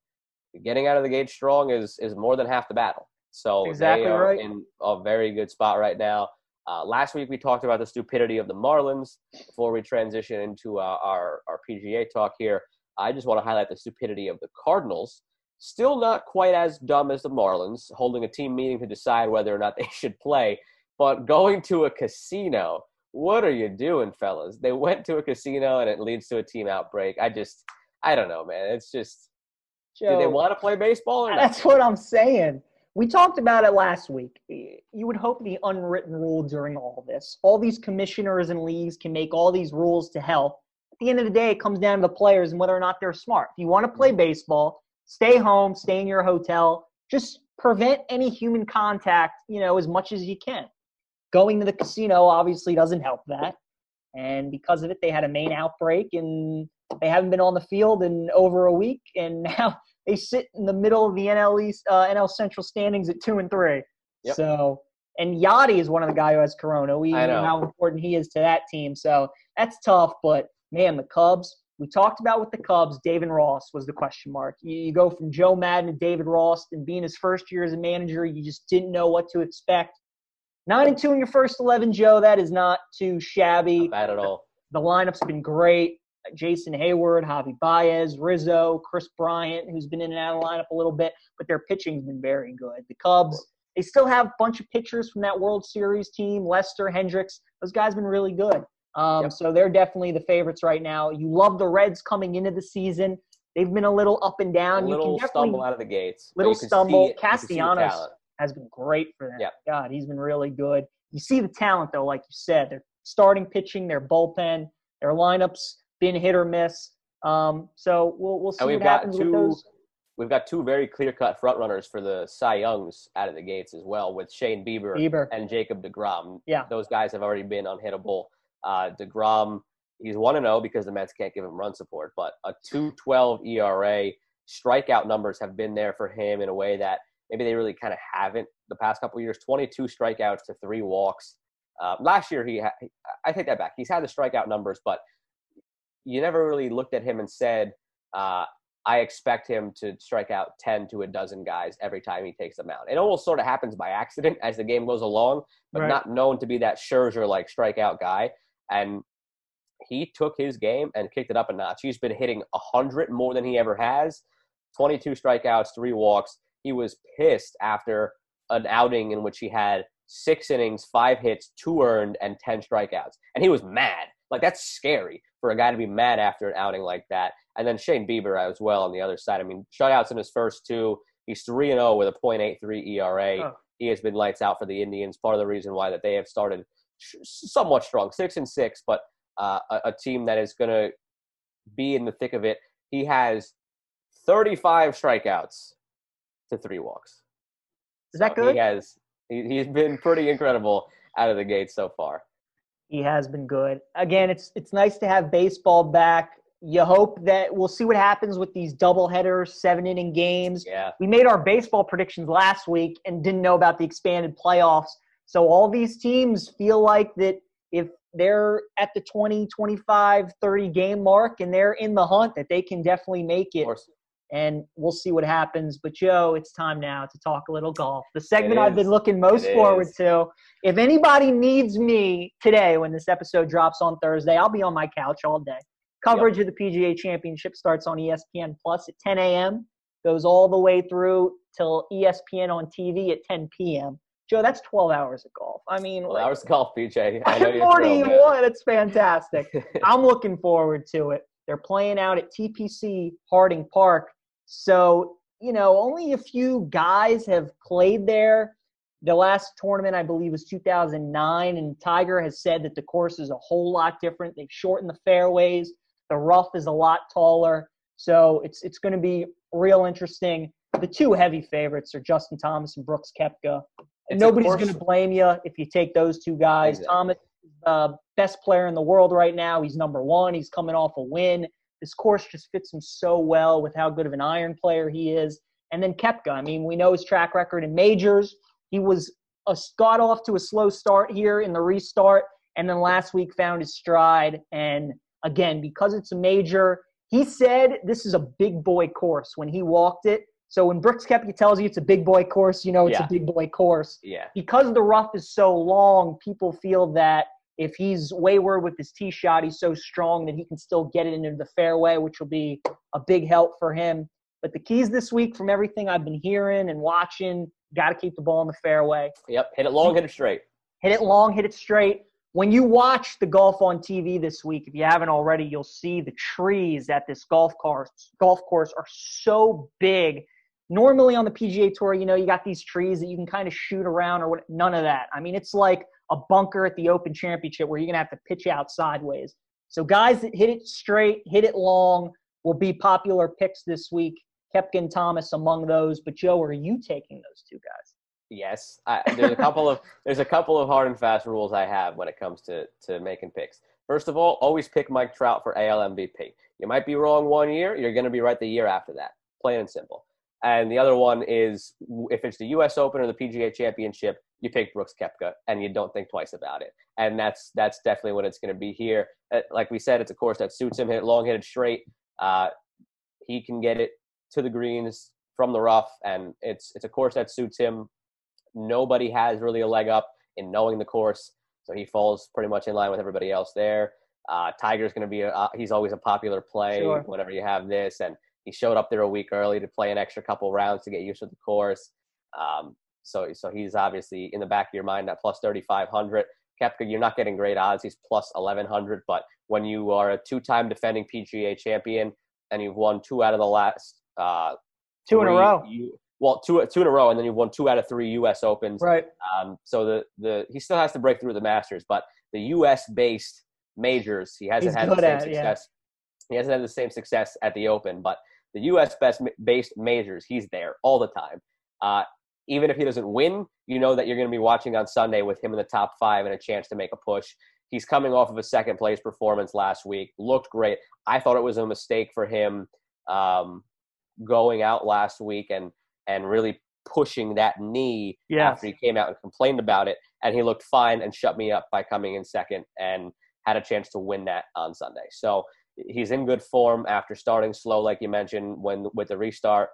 getting out of the gate strong is is more than half the battle. So Exactly they are right. in a very good spot right now. Uh, last week we talked about the stupidity of the Marlins. Before we transition into uh, our our PGA talk here, I just want to highlight the stupidity of the Cardinals. Still not quite as dumb as the Marlins, holding a team meeting to decide whether or not they should play, but going to a casino. What are you doing, fellas? They went to a casino and it leads to a team outbreak. I just, I don't know, man. It's just, do they want to play baseball or not? That's what I'm saying. We talked about it last week. You would hope the unwritten rule during all this. All these commissioners and leagues can make all these rules to help. At the end of the day, it comes down to the players and whether or not they're smart. If you want to play baseball, stay home, stay in your hotel. Just prevent any human contact, you know, as much as you can. Going to the casino obviously doesn't help that. And because of it, they had a main outbreak and they haven't been on the field in over a week. And now they sit in the middle of the NL East, uh, NL Central standings at two and three. Yep. So, and Yadi is one of the guy who has Corona. We know know. how important he is to that team. So that's tough. But man, the Cubs. We talked about with the Cubs. David Ross was the question mark. You, you go from Joe Maddon to David Ross, and being his first year as a manager, you just didn't know what to expect. Nine and two in your first eleven, Joe. That is not too shabby. Not bad at all. The lineup's been great. Jason Heyward, Javi Baez, Rizzo, Kris Bryant, who's been in and out of the lineup a little bit, but their pitching's been very good. The Cubs, they still have a bunch of pitchers from that World Series team, Lester, Hendricks. Those guys been really good. Um, Yep. So they're definitely the favorites right now. You love the Reds coming into the season. They've been a little up and A down. little you can stumble out of the gates. little stumble. see it- you can see the Castellanos has been great for them. Yep. God, he's been really good. You see the talent though, like you said. they're starting pitching, their bullpen, their lineups been hit or miss. Um, so we'll we'll see And we've what got happens two with those. we've got two very clear cut front runners for the Cy Youngs out of the gates as well with Shane Bieber Bieber. and Jacob DeGrom. Yeah. Those guys have already been unhittable. Uh, DeGrom, he's 1 0 because the Mets can't give him run support, but a 212 ERA. Strikeout numbers have been there for him in a way that maybe they really kind of haven't the past couple years 22 strikeouts to three walks. Uh, last year, he ha- I take that back. He's had the strikeout numbers, but you never really looked at him and said, uh, I expect him to strike out 10 to a dozen guys every time he takes them out. It almost sort of happens by accident as the game goes along, but Right. not known to be that Scherzer like strikeout guy. And he took his game and kicked it up a notch. He's been hitting 100 more than he ever has 22 strikeouts, three walks. He was pissed after an outing in which he had six innings, five hits, two earned, and 10 strikeouts. And he was mad. Like, that's scary for a guy to be mad after an outing like that. And then Shane Bieber as well on the other side. I mean, shutouts in his first two. He's 3 0 with a .83 ERA. He has been lights out for the Indians. Part of the reason why that they have started somewhat strong, six and six, but uh, a, a team that is going to be in the thick of it. He has 35 strikeouts to three walks. Is that So good? He has. He, he's been pretty incredible out of the gate so far. He has been good. Again, it's it's nice to have baseball back. You hope that we'll see what happens with these double headers, seven inning games. Yeah. We made our baseball predictions last week and didn't know about the expanded playoffs. So all these teams feel like that if they're at the 20, 25, 30 game mark and they're in the hunt, that they can definitely make it. And we'll see what happens. But Joe, it's time now to talk a little golf. The segment I've been looking most It forward is. to. If anybody needs me today when this episode drops on Thursday, I'll be on my couch all day. Coverage of the PGA Championship starts on ESPN Plus at 10 a.m. Goes all the way through till ESPN on TV at 10 p.m. Joe, that's 12 hours of golf. I mean, Well, like, hours of golf, PJ. I know what you're more do thrilled, you man. want? It's fantastic. I'm looking forward to it. They're playing out at TPC Harding Park. So, you know, only a few guys have played there. The last tournament, I believe, was 2009, and Tiger has said that the course is a whole lot different. They've shortened the fairways, the rough is a lot taller. So it's it's going to be real interesting. The two heavy favorites are Justin Thomas and Brooks Koepka. It's Nobody's going to blame you if you take those two guys. Exactly. Thomas is the best player in the world right now. He's number one. He's coming off a win. This course just fits him so well with how good of an iron player he is. And then Koepka. I mean, we know his track record in majors. He was a, got off to a slow start here in the restart, and then last week found his stride. And again, because it's a major, he said this is a big boy course when he walked it. So when Brooks Koepka tells you it's a big boy course, you know it's Yeah. a big boy course Yeah. because the rough is so long, people feel that if he's wayward with his tee shot, he's so strong that he can still get it into the fairway, which will be a big help for him. But the keys this week, from everything I've been hearing and watching, got to keep the ball in the fairway. Yep. Hit it long, hit it straight. Hit it long, hit it straight. When you watch the golf on TV this week, if you haven't already, you'll see the trees at this golf course. Golf course are so big. Normally on the PGA Tour, you know, you got these trees that you can kind of shoot around or what. None of that. I mean, it's like a bunker at the Open Championship where you're gonna have to pitch out sideways. So guys that hit it straight, hit it long, will be popular picks this week. Koepka and Thomas among those. But Joe, are you taking those two guys? Yes, I, there's a couple of there's a couple of hard and fast rules I have when it comes to to making picks. First of all, always pick Mike Trout for AL MVP. You might be wrong one year, you're going to be right the year after that. Plain and simple. And the other one is if it's the U.S. Open or the PGA Championship, you pick Brooks Koepka and you don't think twice about it. And that's that's definitely what it's going to be here. Uh, Like we said, it's a course that suits him. Hit long, hit it straight. Uh, he can get it to the greens from the rough, and it's it's a course that suits him nobody has really a leg up in knowing the course. So he falls pretty much in line with everybody else there. Uh, Tiger's going to be a, uh, he's always a popular play Sure. whenever you have this, and he showed up there a week early to play an extra couple rounds to get used to the course. Um, so so he's obviously in the back of your mind at plus 3,500. Koepka, you're not getting great odds. He's plus 1,100, but when you are a two-time defending PGA champion and you've won two out of the last uh, Two in a row. U- well, two two in a row, and then you've won two out of three U.S. Opens. Right. Um, so the the he still has to break through the Masters, but the U.S. based majors he hasn't He's had the same at, yeah. success. He hasn't had the same success at the Open, but the U.S. best based majors, he's there all the time. Uh, even if he doesn't win, you know that you're going to be watching on Sunday with him in the top five and a chance to make a push. He's coming off of a second place performance last week. Looked great. I thought it was a mistake for him um, going out last week and and really pushing that knee Yes. after he came out and complained about it. And he looked fine and shut me up by coming in second and had a chance to win that on Sunday. So he's in good form after starting slow, like you mentioned, when with the restart.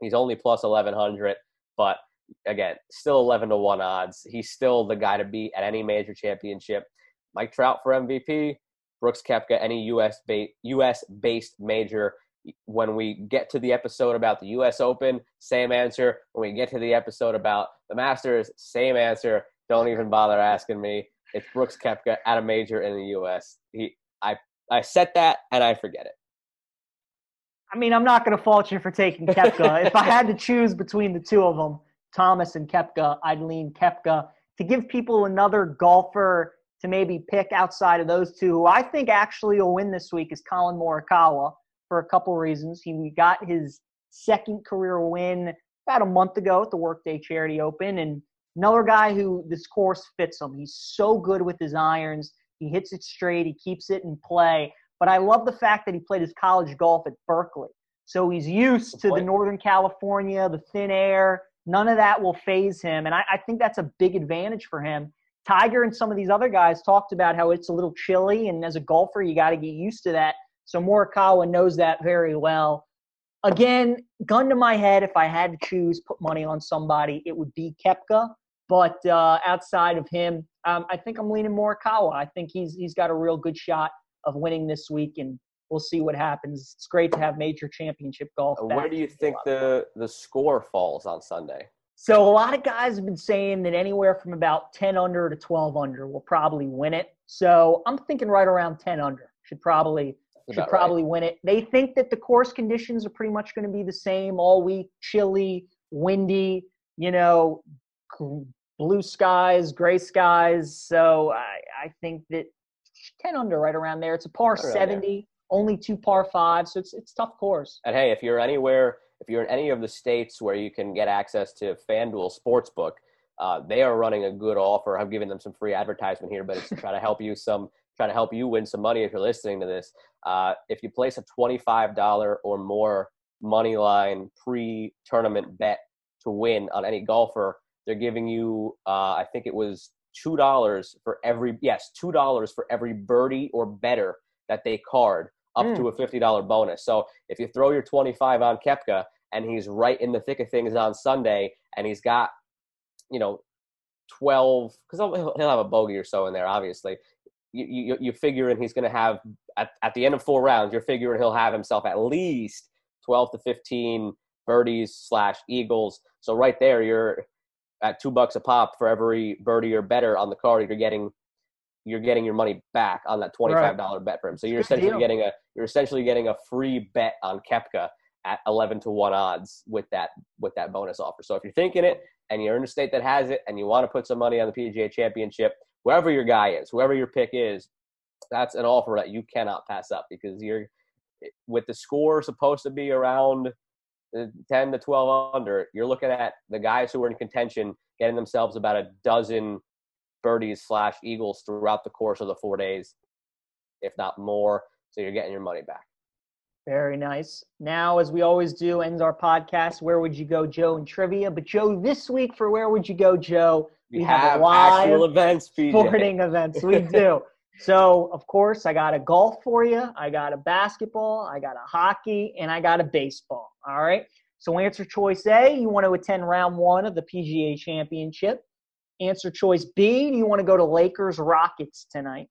He's only plus 1100, but again, still 11 to 1 odds. He's still the guy to beat at any major championship. Mike Trout for MVP, Brooks Koepka, any US ba- US based major. When we get to the episode about the US Open, same answer. When we get to the episode about the Masters, same answer. Don't even bother asking me. It's Brooks Koepka at a major in the US. He I I set that and I forget it. I mean, I'm not going to fault you for taking Koepka. if I had to choose between the two of them, Thomas and Koepka, I'd lean Koepka. To give people another golfer to maybe pick outside of those two, who I think actually will win this week, is Collin Morikawa for a couple reasons. He got his second career win about a month ago at the Workday Charity Open, and another guy who this course fits him. He's so good with his irons. He hits it straight. He keeps it in play. But I love the fact that he played his college golf at Berkeley. So he's used to the. Northern California, the thin air. None of that will faze him. And I, I think that's a big advantage for him. Tiger and some of these other guys talked about how it's a little chilly, and as a golfer, you got to get used to that. So Morikawa knows that very well. Again, gun to my head, if I had to choose, put money on somebody, it would be Koepka. But uh, outside of him, um, I think I'm leaning Morikawa. I think he's he's got a real good shot of winning this week, and we'll see what happens. It's great to have major championship golf. Where do you think the the score falls on Sunday? So a lot of guys have been saying that anywhere from about 10 under to 12 under will probably win it. So I'm thinking right around 10 under should probably should right. probably win it. They think that the course conditions are pretty much going to be the same all week, chilly, windy, you know, blue skies, gray skies. So I, I think that 10 under right around there. It's a par Right around 70, only two par fives. So it's it's tough course. And hey, if you're anywhere, if you're in any of the states where you can get access to FanDuel Sportsbook, uh, they are running a good offer. I'm giving them some free advertisement here, but it's to try to help you some, try to help you win some money if you're listening to this. Uh, if you place a $25 or more money line pre-tournament bet to win on any golfer, they're giving you, uh, I think it was two dollars for every yes, two dollars for every birdie or better that they card up Mm. to a fifty dollar bonus. So if you throw your twenty five on Koepka and he's right in the thick of things on Sunday and he's got, you know, twelve because he'll, he'll have a bogey or so in there, obviously. You you, you figure and he's going to have at, at the end of four rounds, you're figuring he'll have himself at least twelve to fifteen birdies slash eagles. So right there, you're at two bucks a pop for every birdie or better on the card. You're getting you're getting your money back on that twenty five dollar bet for him. So you're Good essentially deal. getting a you're essentially getting a free bet on Koepka at eleven to one odds with that with that bonus offer. So if you're thinking it and you're in a state that has it and you want to put some money on the PGA Championship, wherever your guy is, whoever your pick is, that's an offer that you cannot pass up because you're with the score supposed to be around 10 to 12 under, you're looking at the guys who are in contention getting themselves about a dozen birdies slash eagles throughout the course of the four days, if not more. So you're getting your money back. Very nice. Now, as we always do, ends our podcast. Where would you go, Joe, in trivia? But Joe, this week for Where Would You Go, Joe? We, We have have, live actual events, PJ. Sporting events. We do. So, of course, I got a golf for you. I got a basketball. I got a hockey, and I got a baseball. All right. So, answer choice A, you want to attend round one of the PGA Championship. Answer choice B, do you want to go to Lakers Rockets tonight?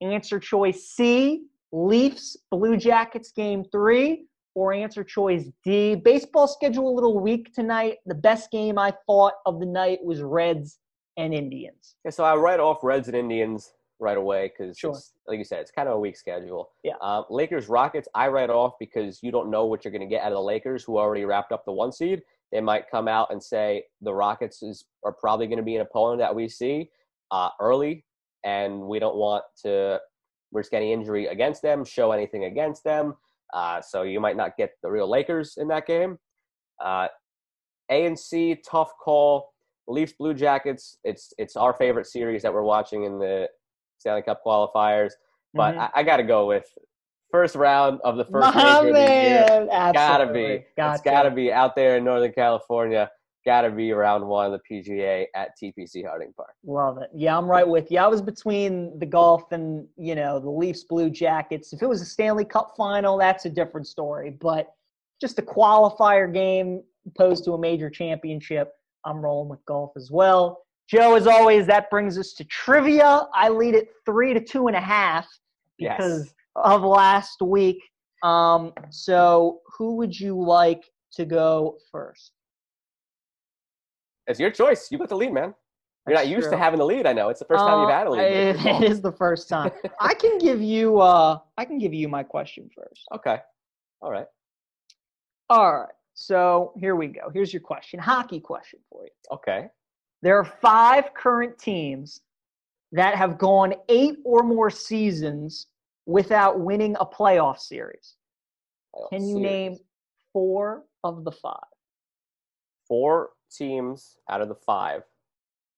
Answer choice C, Leafs, Blue Jackets game three. Or answer choice D, baseball schedule a little weak tonight. The best game I thought of the night was Reds and Indians. So I write off Reds and Indians right away because, Sure. like you said, it's kind of a weak schedule. Yeah. Uh, Lakers Rockets, I write off because you don't know what you're going to get out of the Lakers, who already wrapped up the one seed. They might come out and say the Rockets is are probably going to be an opponent that we see uh, early, and we don't want to risk any injury against them, show anything against them. Uh, so you might not get the real Lakers in that game. Uh, A and C, tough call. Leafs Blue Jackets. It's it's our favorite series that we're watching in the Stanley Cup qualifiers. But Mhm. I, I got to go with first round of the first My major of the year. Gotta absolutely. be. It's Gotcha. gotta be out there in Northern California. Gotta be round one of the PGA at TPC Harding Park. Love it. Yeah, I'm right with you. I was between the golf and you know the Leafs Blue Jackets. If it was a Stanley Cup final, that's a different story. But just a qualifier game opposed to a major championship, I'm rolling with golf as well. Joe, as always, that brings us to trivia. I lead it three to two and a half Yes. because of last week. Um, so who would you like to go first? It's your choice. You got the lead, man. You're not That's used true. to having the lead. I know. It's the first time you've Uh, had a lead. It, your it is the first time. I can give you. Uh, I can give you my question first. Okay. All right. All right. So here we go. Here's your question. Hockey question for you. Okay. There are five current teams that have gone eight or more seasons without winning a playoff series. Playoff Can you series. name four of the five? four teams out of the five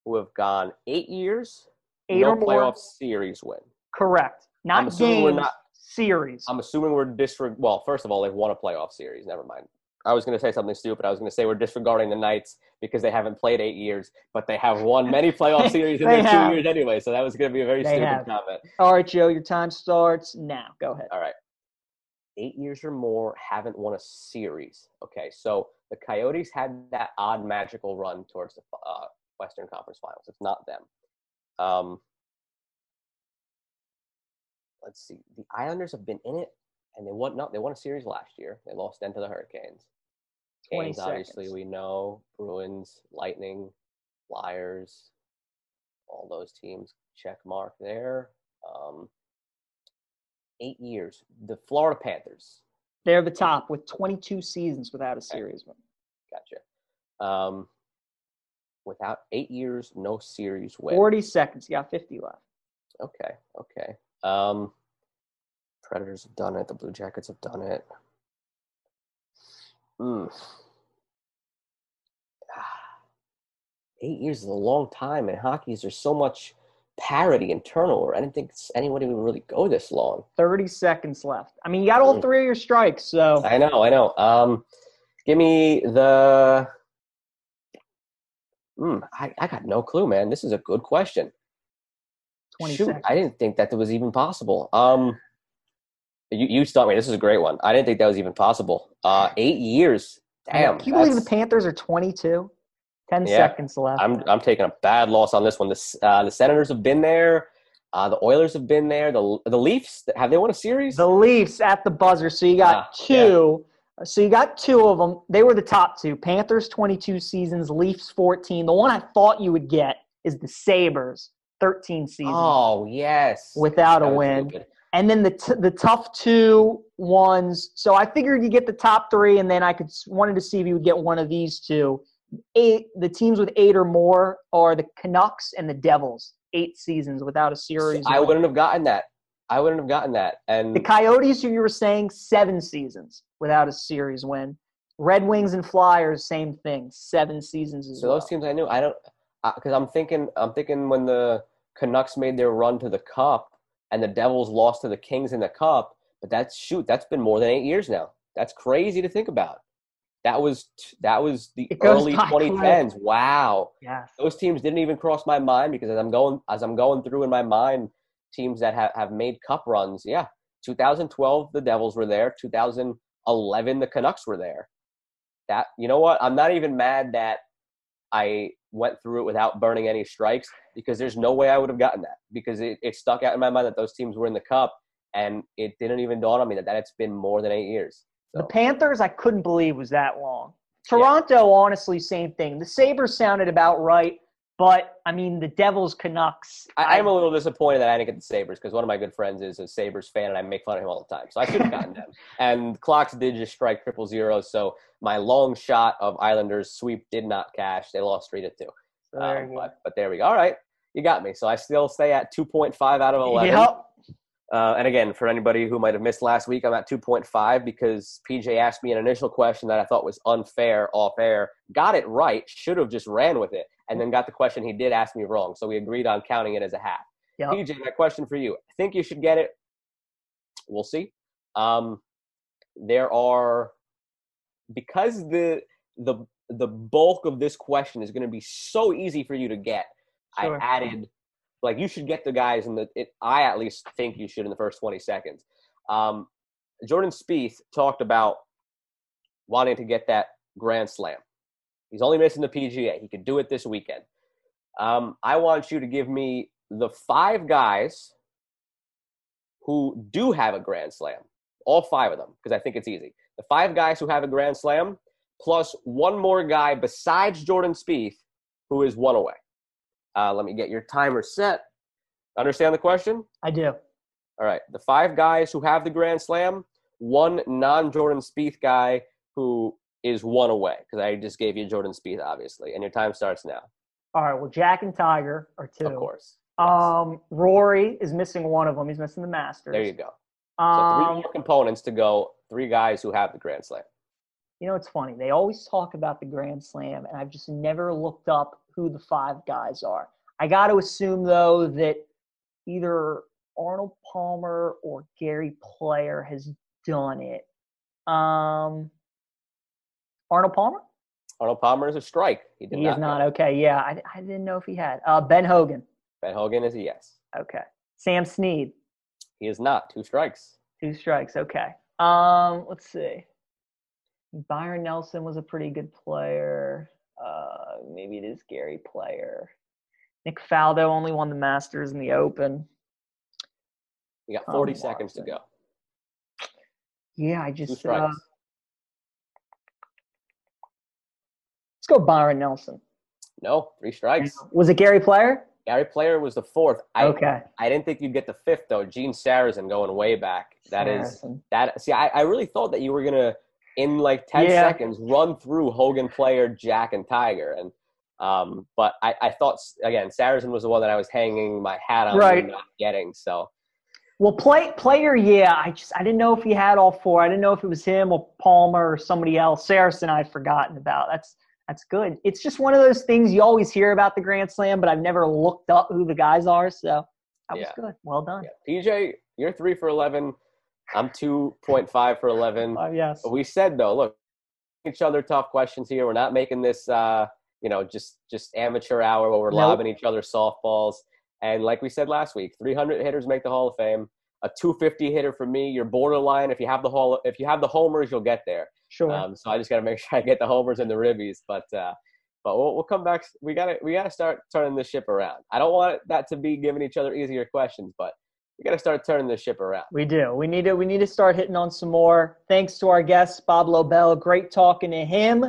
who have gone eight years, Eight no or more. playoff series win? Correct. Not I'm assuming we're games. not- Series. I'm assuming we're disreg. Well, first of all, they've won a playoff series. Never mind. I was going to say something stupid. I was going to say we're disregarding the Knights because they haven't played eight years, but they have won many playoff series in their have. two years anyway. So that was going to be a very They stupid have. comment. All right, Joe. Your time starts now. Go ahead. All right. Eight years or more haven't won a series. Okay, so the Coyotes had that odd magical run towards the uh, Western Conference Finals. It's not them. Um, let's see. The Islanders have been in it, and they won. Not they won a series last year. They lost then to the Hurricanes. 20 Canes, obviously, we know. Bruins, Lightning, Flyers, all those teams. Check mark there. Um, eight years. The Florida Panthers. They're the top with 22 seasons without a series win. Gotcha. Um, without eight years, no series win. 40 seconds. You got 50 left. Okay, okay. Um, Predators have done it. The Blue Jackets have done it. Hmm. Eight years is a long time in hockey. There's so much parity and turnover. I didn't think anybody would really go this long. 30 seconds left. I mean, you got all Hmm. three of your strikes, so I know, I know. Um, give me the. Hmm, I, I got no clue, man. This is a good question. Shoot, seconds. I didn't think that that was even possible. Um, you you stumped me. This is a great one. I didn't think that was even possible. Uh, eight years. Damn. Can you believe the Panthers are 22? 10 Yeah. seconds left. I'm I'm taking a bad loss on this one. The uh, the Senators have been there. Uh, the Oilers have been there. The the Leafs have they won a series? the Leafs at the buzzer. So you got Ah, yeah. two. So you got two of them. They were the top two. Panthers 22 seasons, Leafs 14. The one I thought you would get is the Sabres 13 seasons oh yes. without a That win. And then the t- the tough two ones. So I figured you get the top three, and then I could wanted to see if you would get one of these two. Eight the teams with eight or more are the Canucks and the Devils. Eight seasons without a series. I wouldn't have gotten that. I wouldn't have gotten that. And The Coyotes, you were saying seven seasons without a series win. Red Wings and Flyers, same thing, seven seasons as So well. those teams I knew. I don't because I'm thinking I'm thinking when the Canucks made their run to the Cup and the Devils lost to the Kings in the Cup, but that's shoot, that's been more than eight years now. That's crazy to think about. That was that was the early by quick. 2010s. Wow, Yes. those teams didn't even cross my mind because as I'm going as I'm going through in my mind teams that have, have made Cup runs. Yeah, 2012 the Devils were there. 2011 the Canucks were there. That you know what? I'm not even mad that I went through it without burning any strikes because there's no way I would have gotten that because it, it stuck out in my mind that those teams were in the cup and it didn't even dawn on me that, that it's been more than eight years. The Panthers, I couldn't believe was that long. Toronto, honestly, same thing. The Sabres sounded about right, but I mean, the Devils, Canucks. I, I'm a little disappointed that I didn't get the Sabres because one of my good friends is a Sabres fan and I make fun of him all the time. So I should have gotten them. And clocks did just strike triple zeros. So my long shot of Islanders sweep did not cash. They lost three to two. So there Um, go. but, but there we go. All right. You got me. So I still stay at 2.5 out of 11. Yep. Uh, and again, for anybody who might have missed last week, I'm at 2.5 because PJ asked me an initial question that I thought was unfair off air. Got it right, should have just ran with it, and then got the question he did ask me wrong. So we agreed on counting it as a half. Yep. PJ, my question for you: I think you should get it. We'll see. Um, there are because the the the bulk of this question is going to be so easy for you to get. Sure. I added like you should get the guys in the. It, I at least think you should in the first twenty seconds. Um, Jordan Spieth talked about wanting to get that Grand Slam. He's only missing the PGA. He could do it this weekend. Um, I want you to give me the five guys who do have a Grand Slam, all five of them, because I think it's easy. The five guys who have a Grand Slam, plus one more guy besides Jordan Spieth, who is one away. Uh, let me get your timer set. Understand the question? I do. All right. The five guys who have the Grand Slam, one non-Jordan Spieth guy who is one away, because I just gave you Jordan Spieth, obviously, and your time starts now. All right. Well, Jack and Tiger are two. Of course. Um, Rory is missing one of them. He's missing the Masters. There you go. So three Um, more components to go. Three guys who have the Grand Slam. you know, it's funny. They always talk about the Grand Slam, and I've just never looked up who the five guys are. I got to assume, though, that either Arnold Palmer or Gary Player has done it. Um, Arnold Palmer? Arnold Palmer is a strike. He did he not. is not. go. Okay, yeah. I, I didn't know if he had. Uh, ben Hogan. Ben Hogan is a yes. Okay. Sam Snead. He is not. Two strikes. Two strikes. Okay. Um, let's see. Byron Nelson was a pretty good player. Uh, maybe it is Gary Player. Nick Faldo only won the Masters in the Open. You got Oh, 40 seconds to go. Yeah, I just uh, let's go Byron Nelson. no, three strikes. Was it Gary Player? Gary Player was the fourth. I, okay. I didn't think you'd get the fifth though. Gene Sarazen going way back. That is that. See, I, I really thought that you were gonna in like ten Yeah. seconds run through Hogan, Player, Jack, and Tiger, and um. But I, I thought again, Sarazen was the one that I was hanging my hat on, Right. and not getting. So Well, play player, yeah. I just I didn't know if he had all four. I didn't know if it was him or Palmer or somebody else. Sarazen I'd forgotten about. That's that's good. It's just one of those things you always hear about the Grand Slam, but I've never looked up who the guys are. So that was good. Well done. yeah. PJ, you're three for eleven. I'm two point five for eleven. Uh, yes. But we said though, look, each other tough questions here. We're not making this, uh, you know, just just amateur hour where we're Nope. lobbing each other softballs. And like we said last week, 300 hitters make the Hall of Fame. A 250 hitter for me, you're borderline. If you have the hall, if you have the homers, you'll get there. Sure. Um, so I just got to make sure I get the homers and the ribbies. But uh, but we'll, we'll come back. We got to we got to start turning the ship around. I don't want that to be giving each other easier questions, but we got to start turning the ship around. we do. We need to we need to start hitting on some more. Thanks to our guest, Bob Lobel. Great talking to him.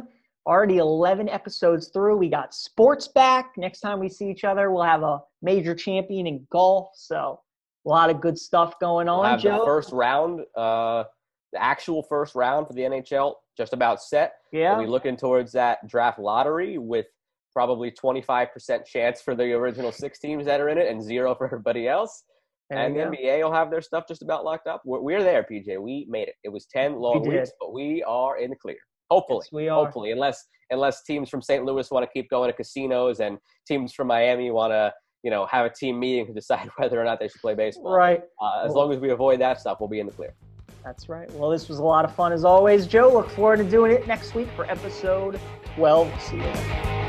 Already 11 episodes through. We got sports back. Next time we see each other, we'll have a major champion in golf. So a lot of good stuff going on, We'll have Joe. the first round, uh, the actual first round for the NHL, just about set. yeah. We'll be looking towards that draft lottery with probably 25% chance for the original six teams that are in it and zero for everybody else. There and the go. NBA will have their stuff just about locked up. We're, we're there, PJ. We made it. It was 10 long did. weeks, but we are in the clear. Hopefully. Yes, we are. Hopefully, unless unless teams from St. Louis want to keep going to casinos and teams from Miami want to, you know, have a team meeting to decide whether or not they should play baseball. Right. Uh, as long as we avoid that stuff, we'll be in the clear. That's right. Well, this was a lot of fun as always, Joe. Look forward to doing it next week for episode 12. See you. later.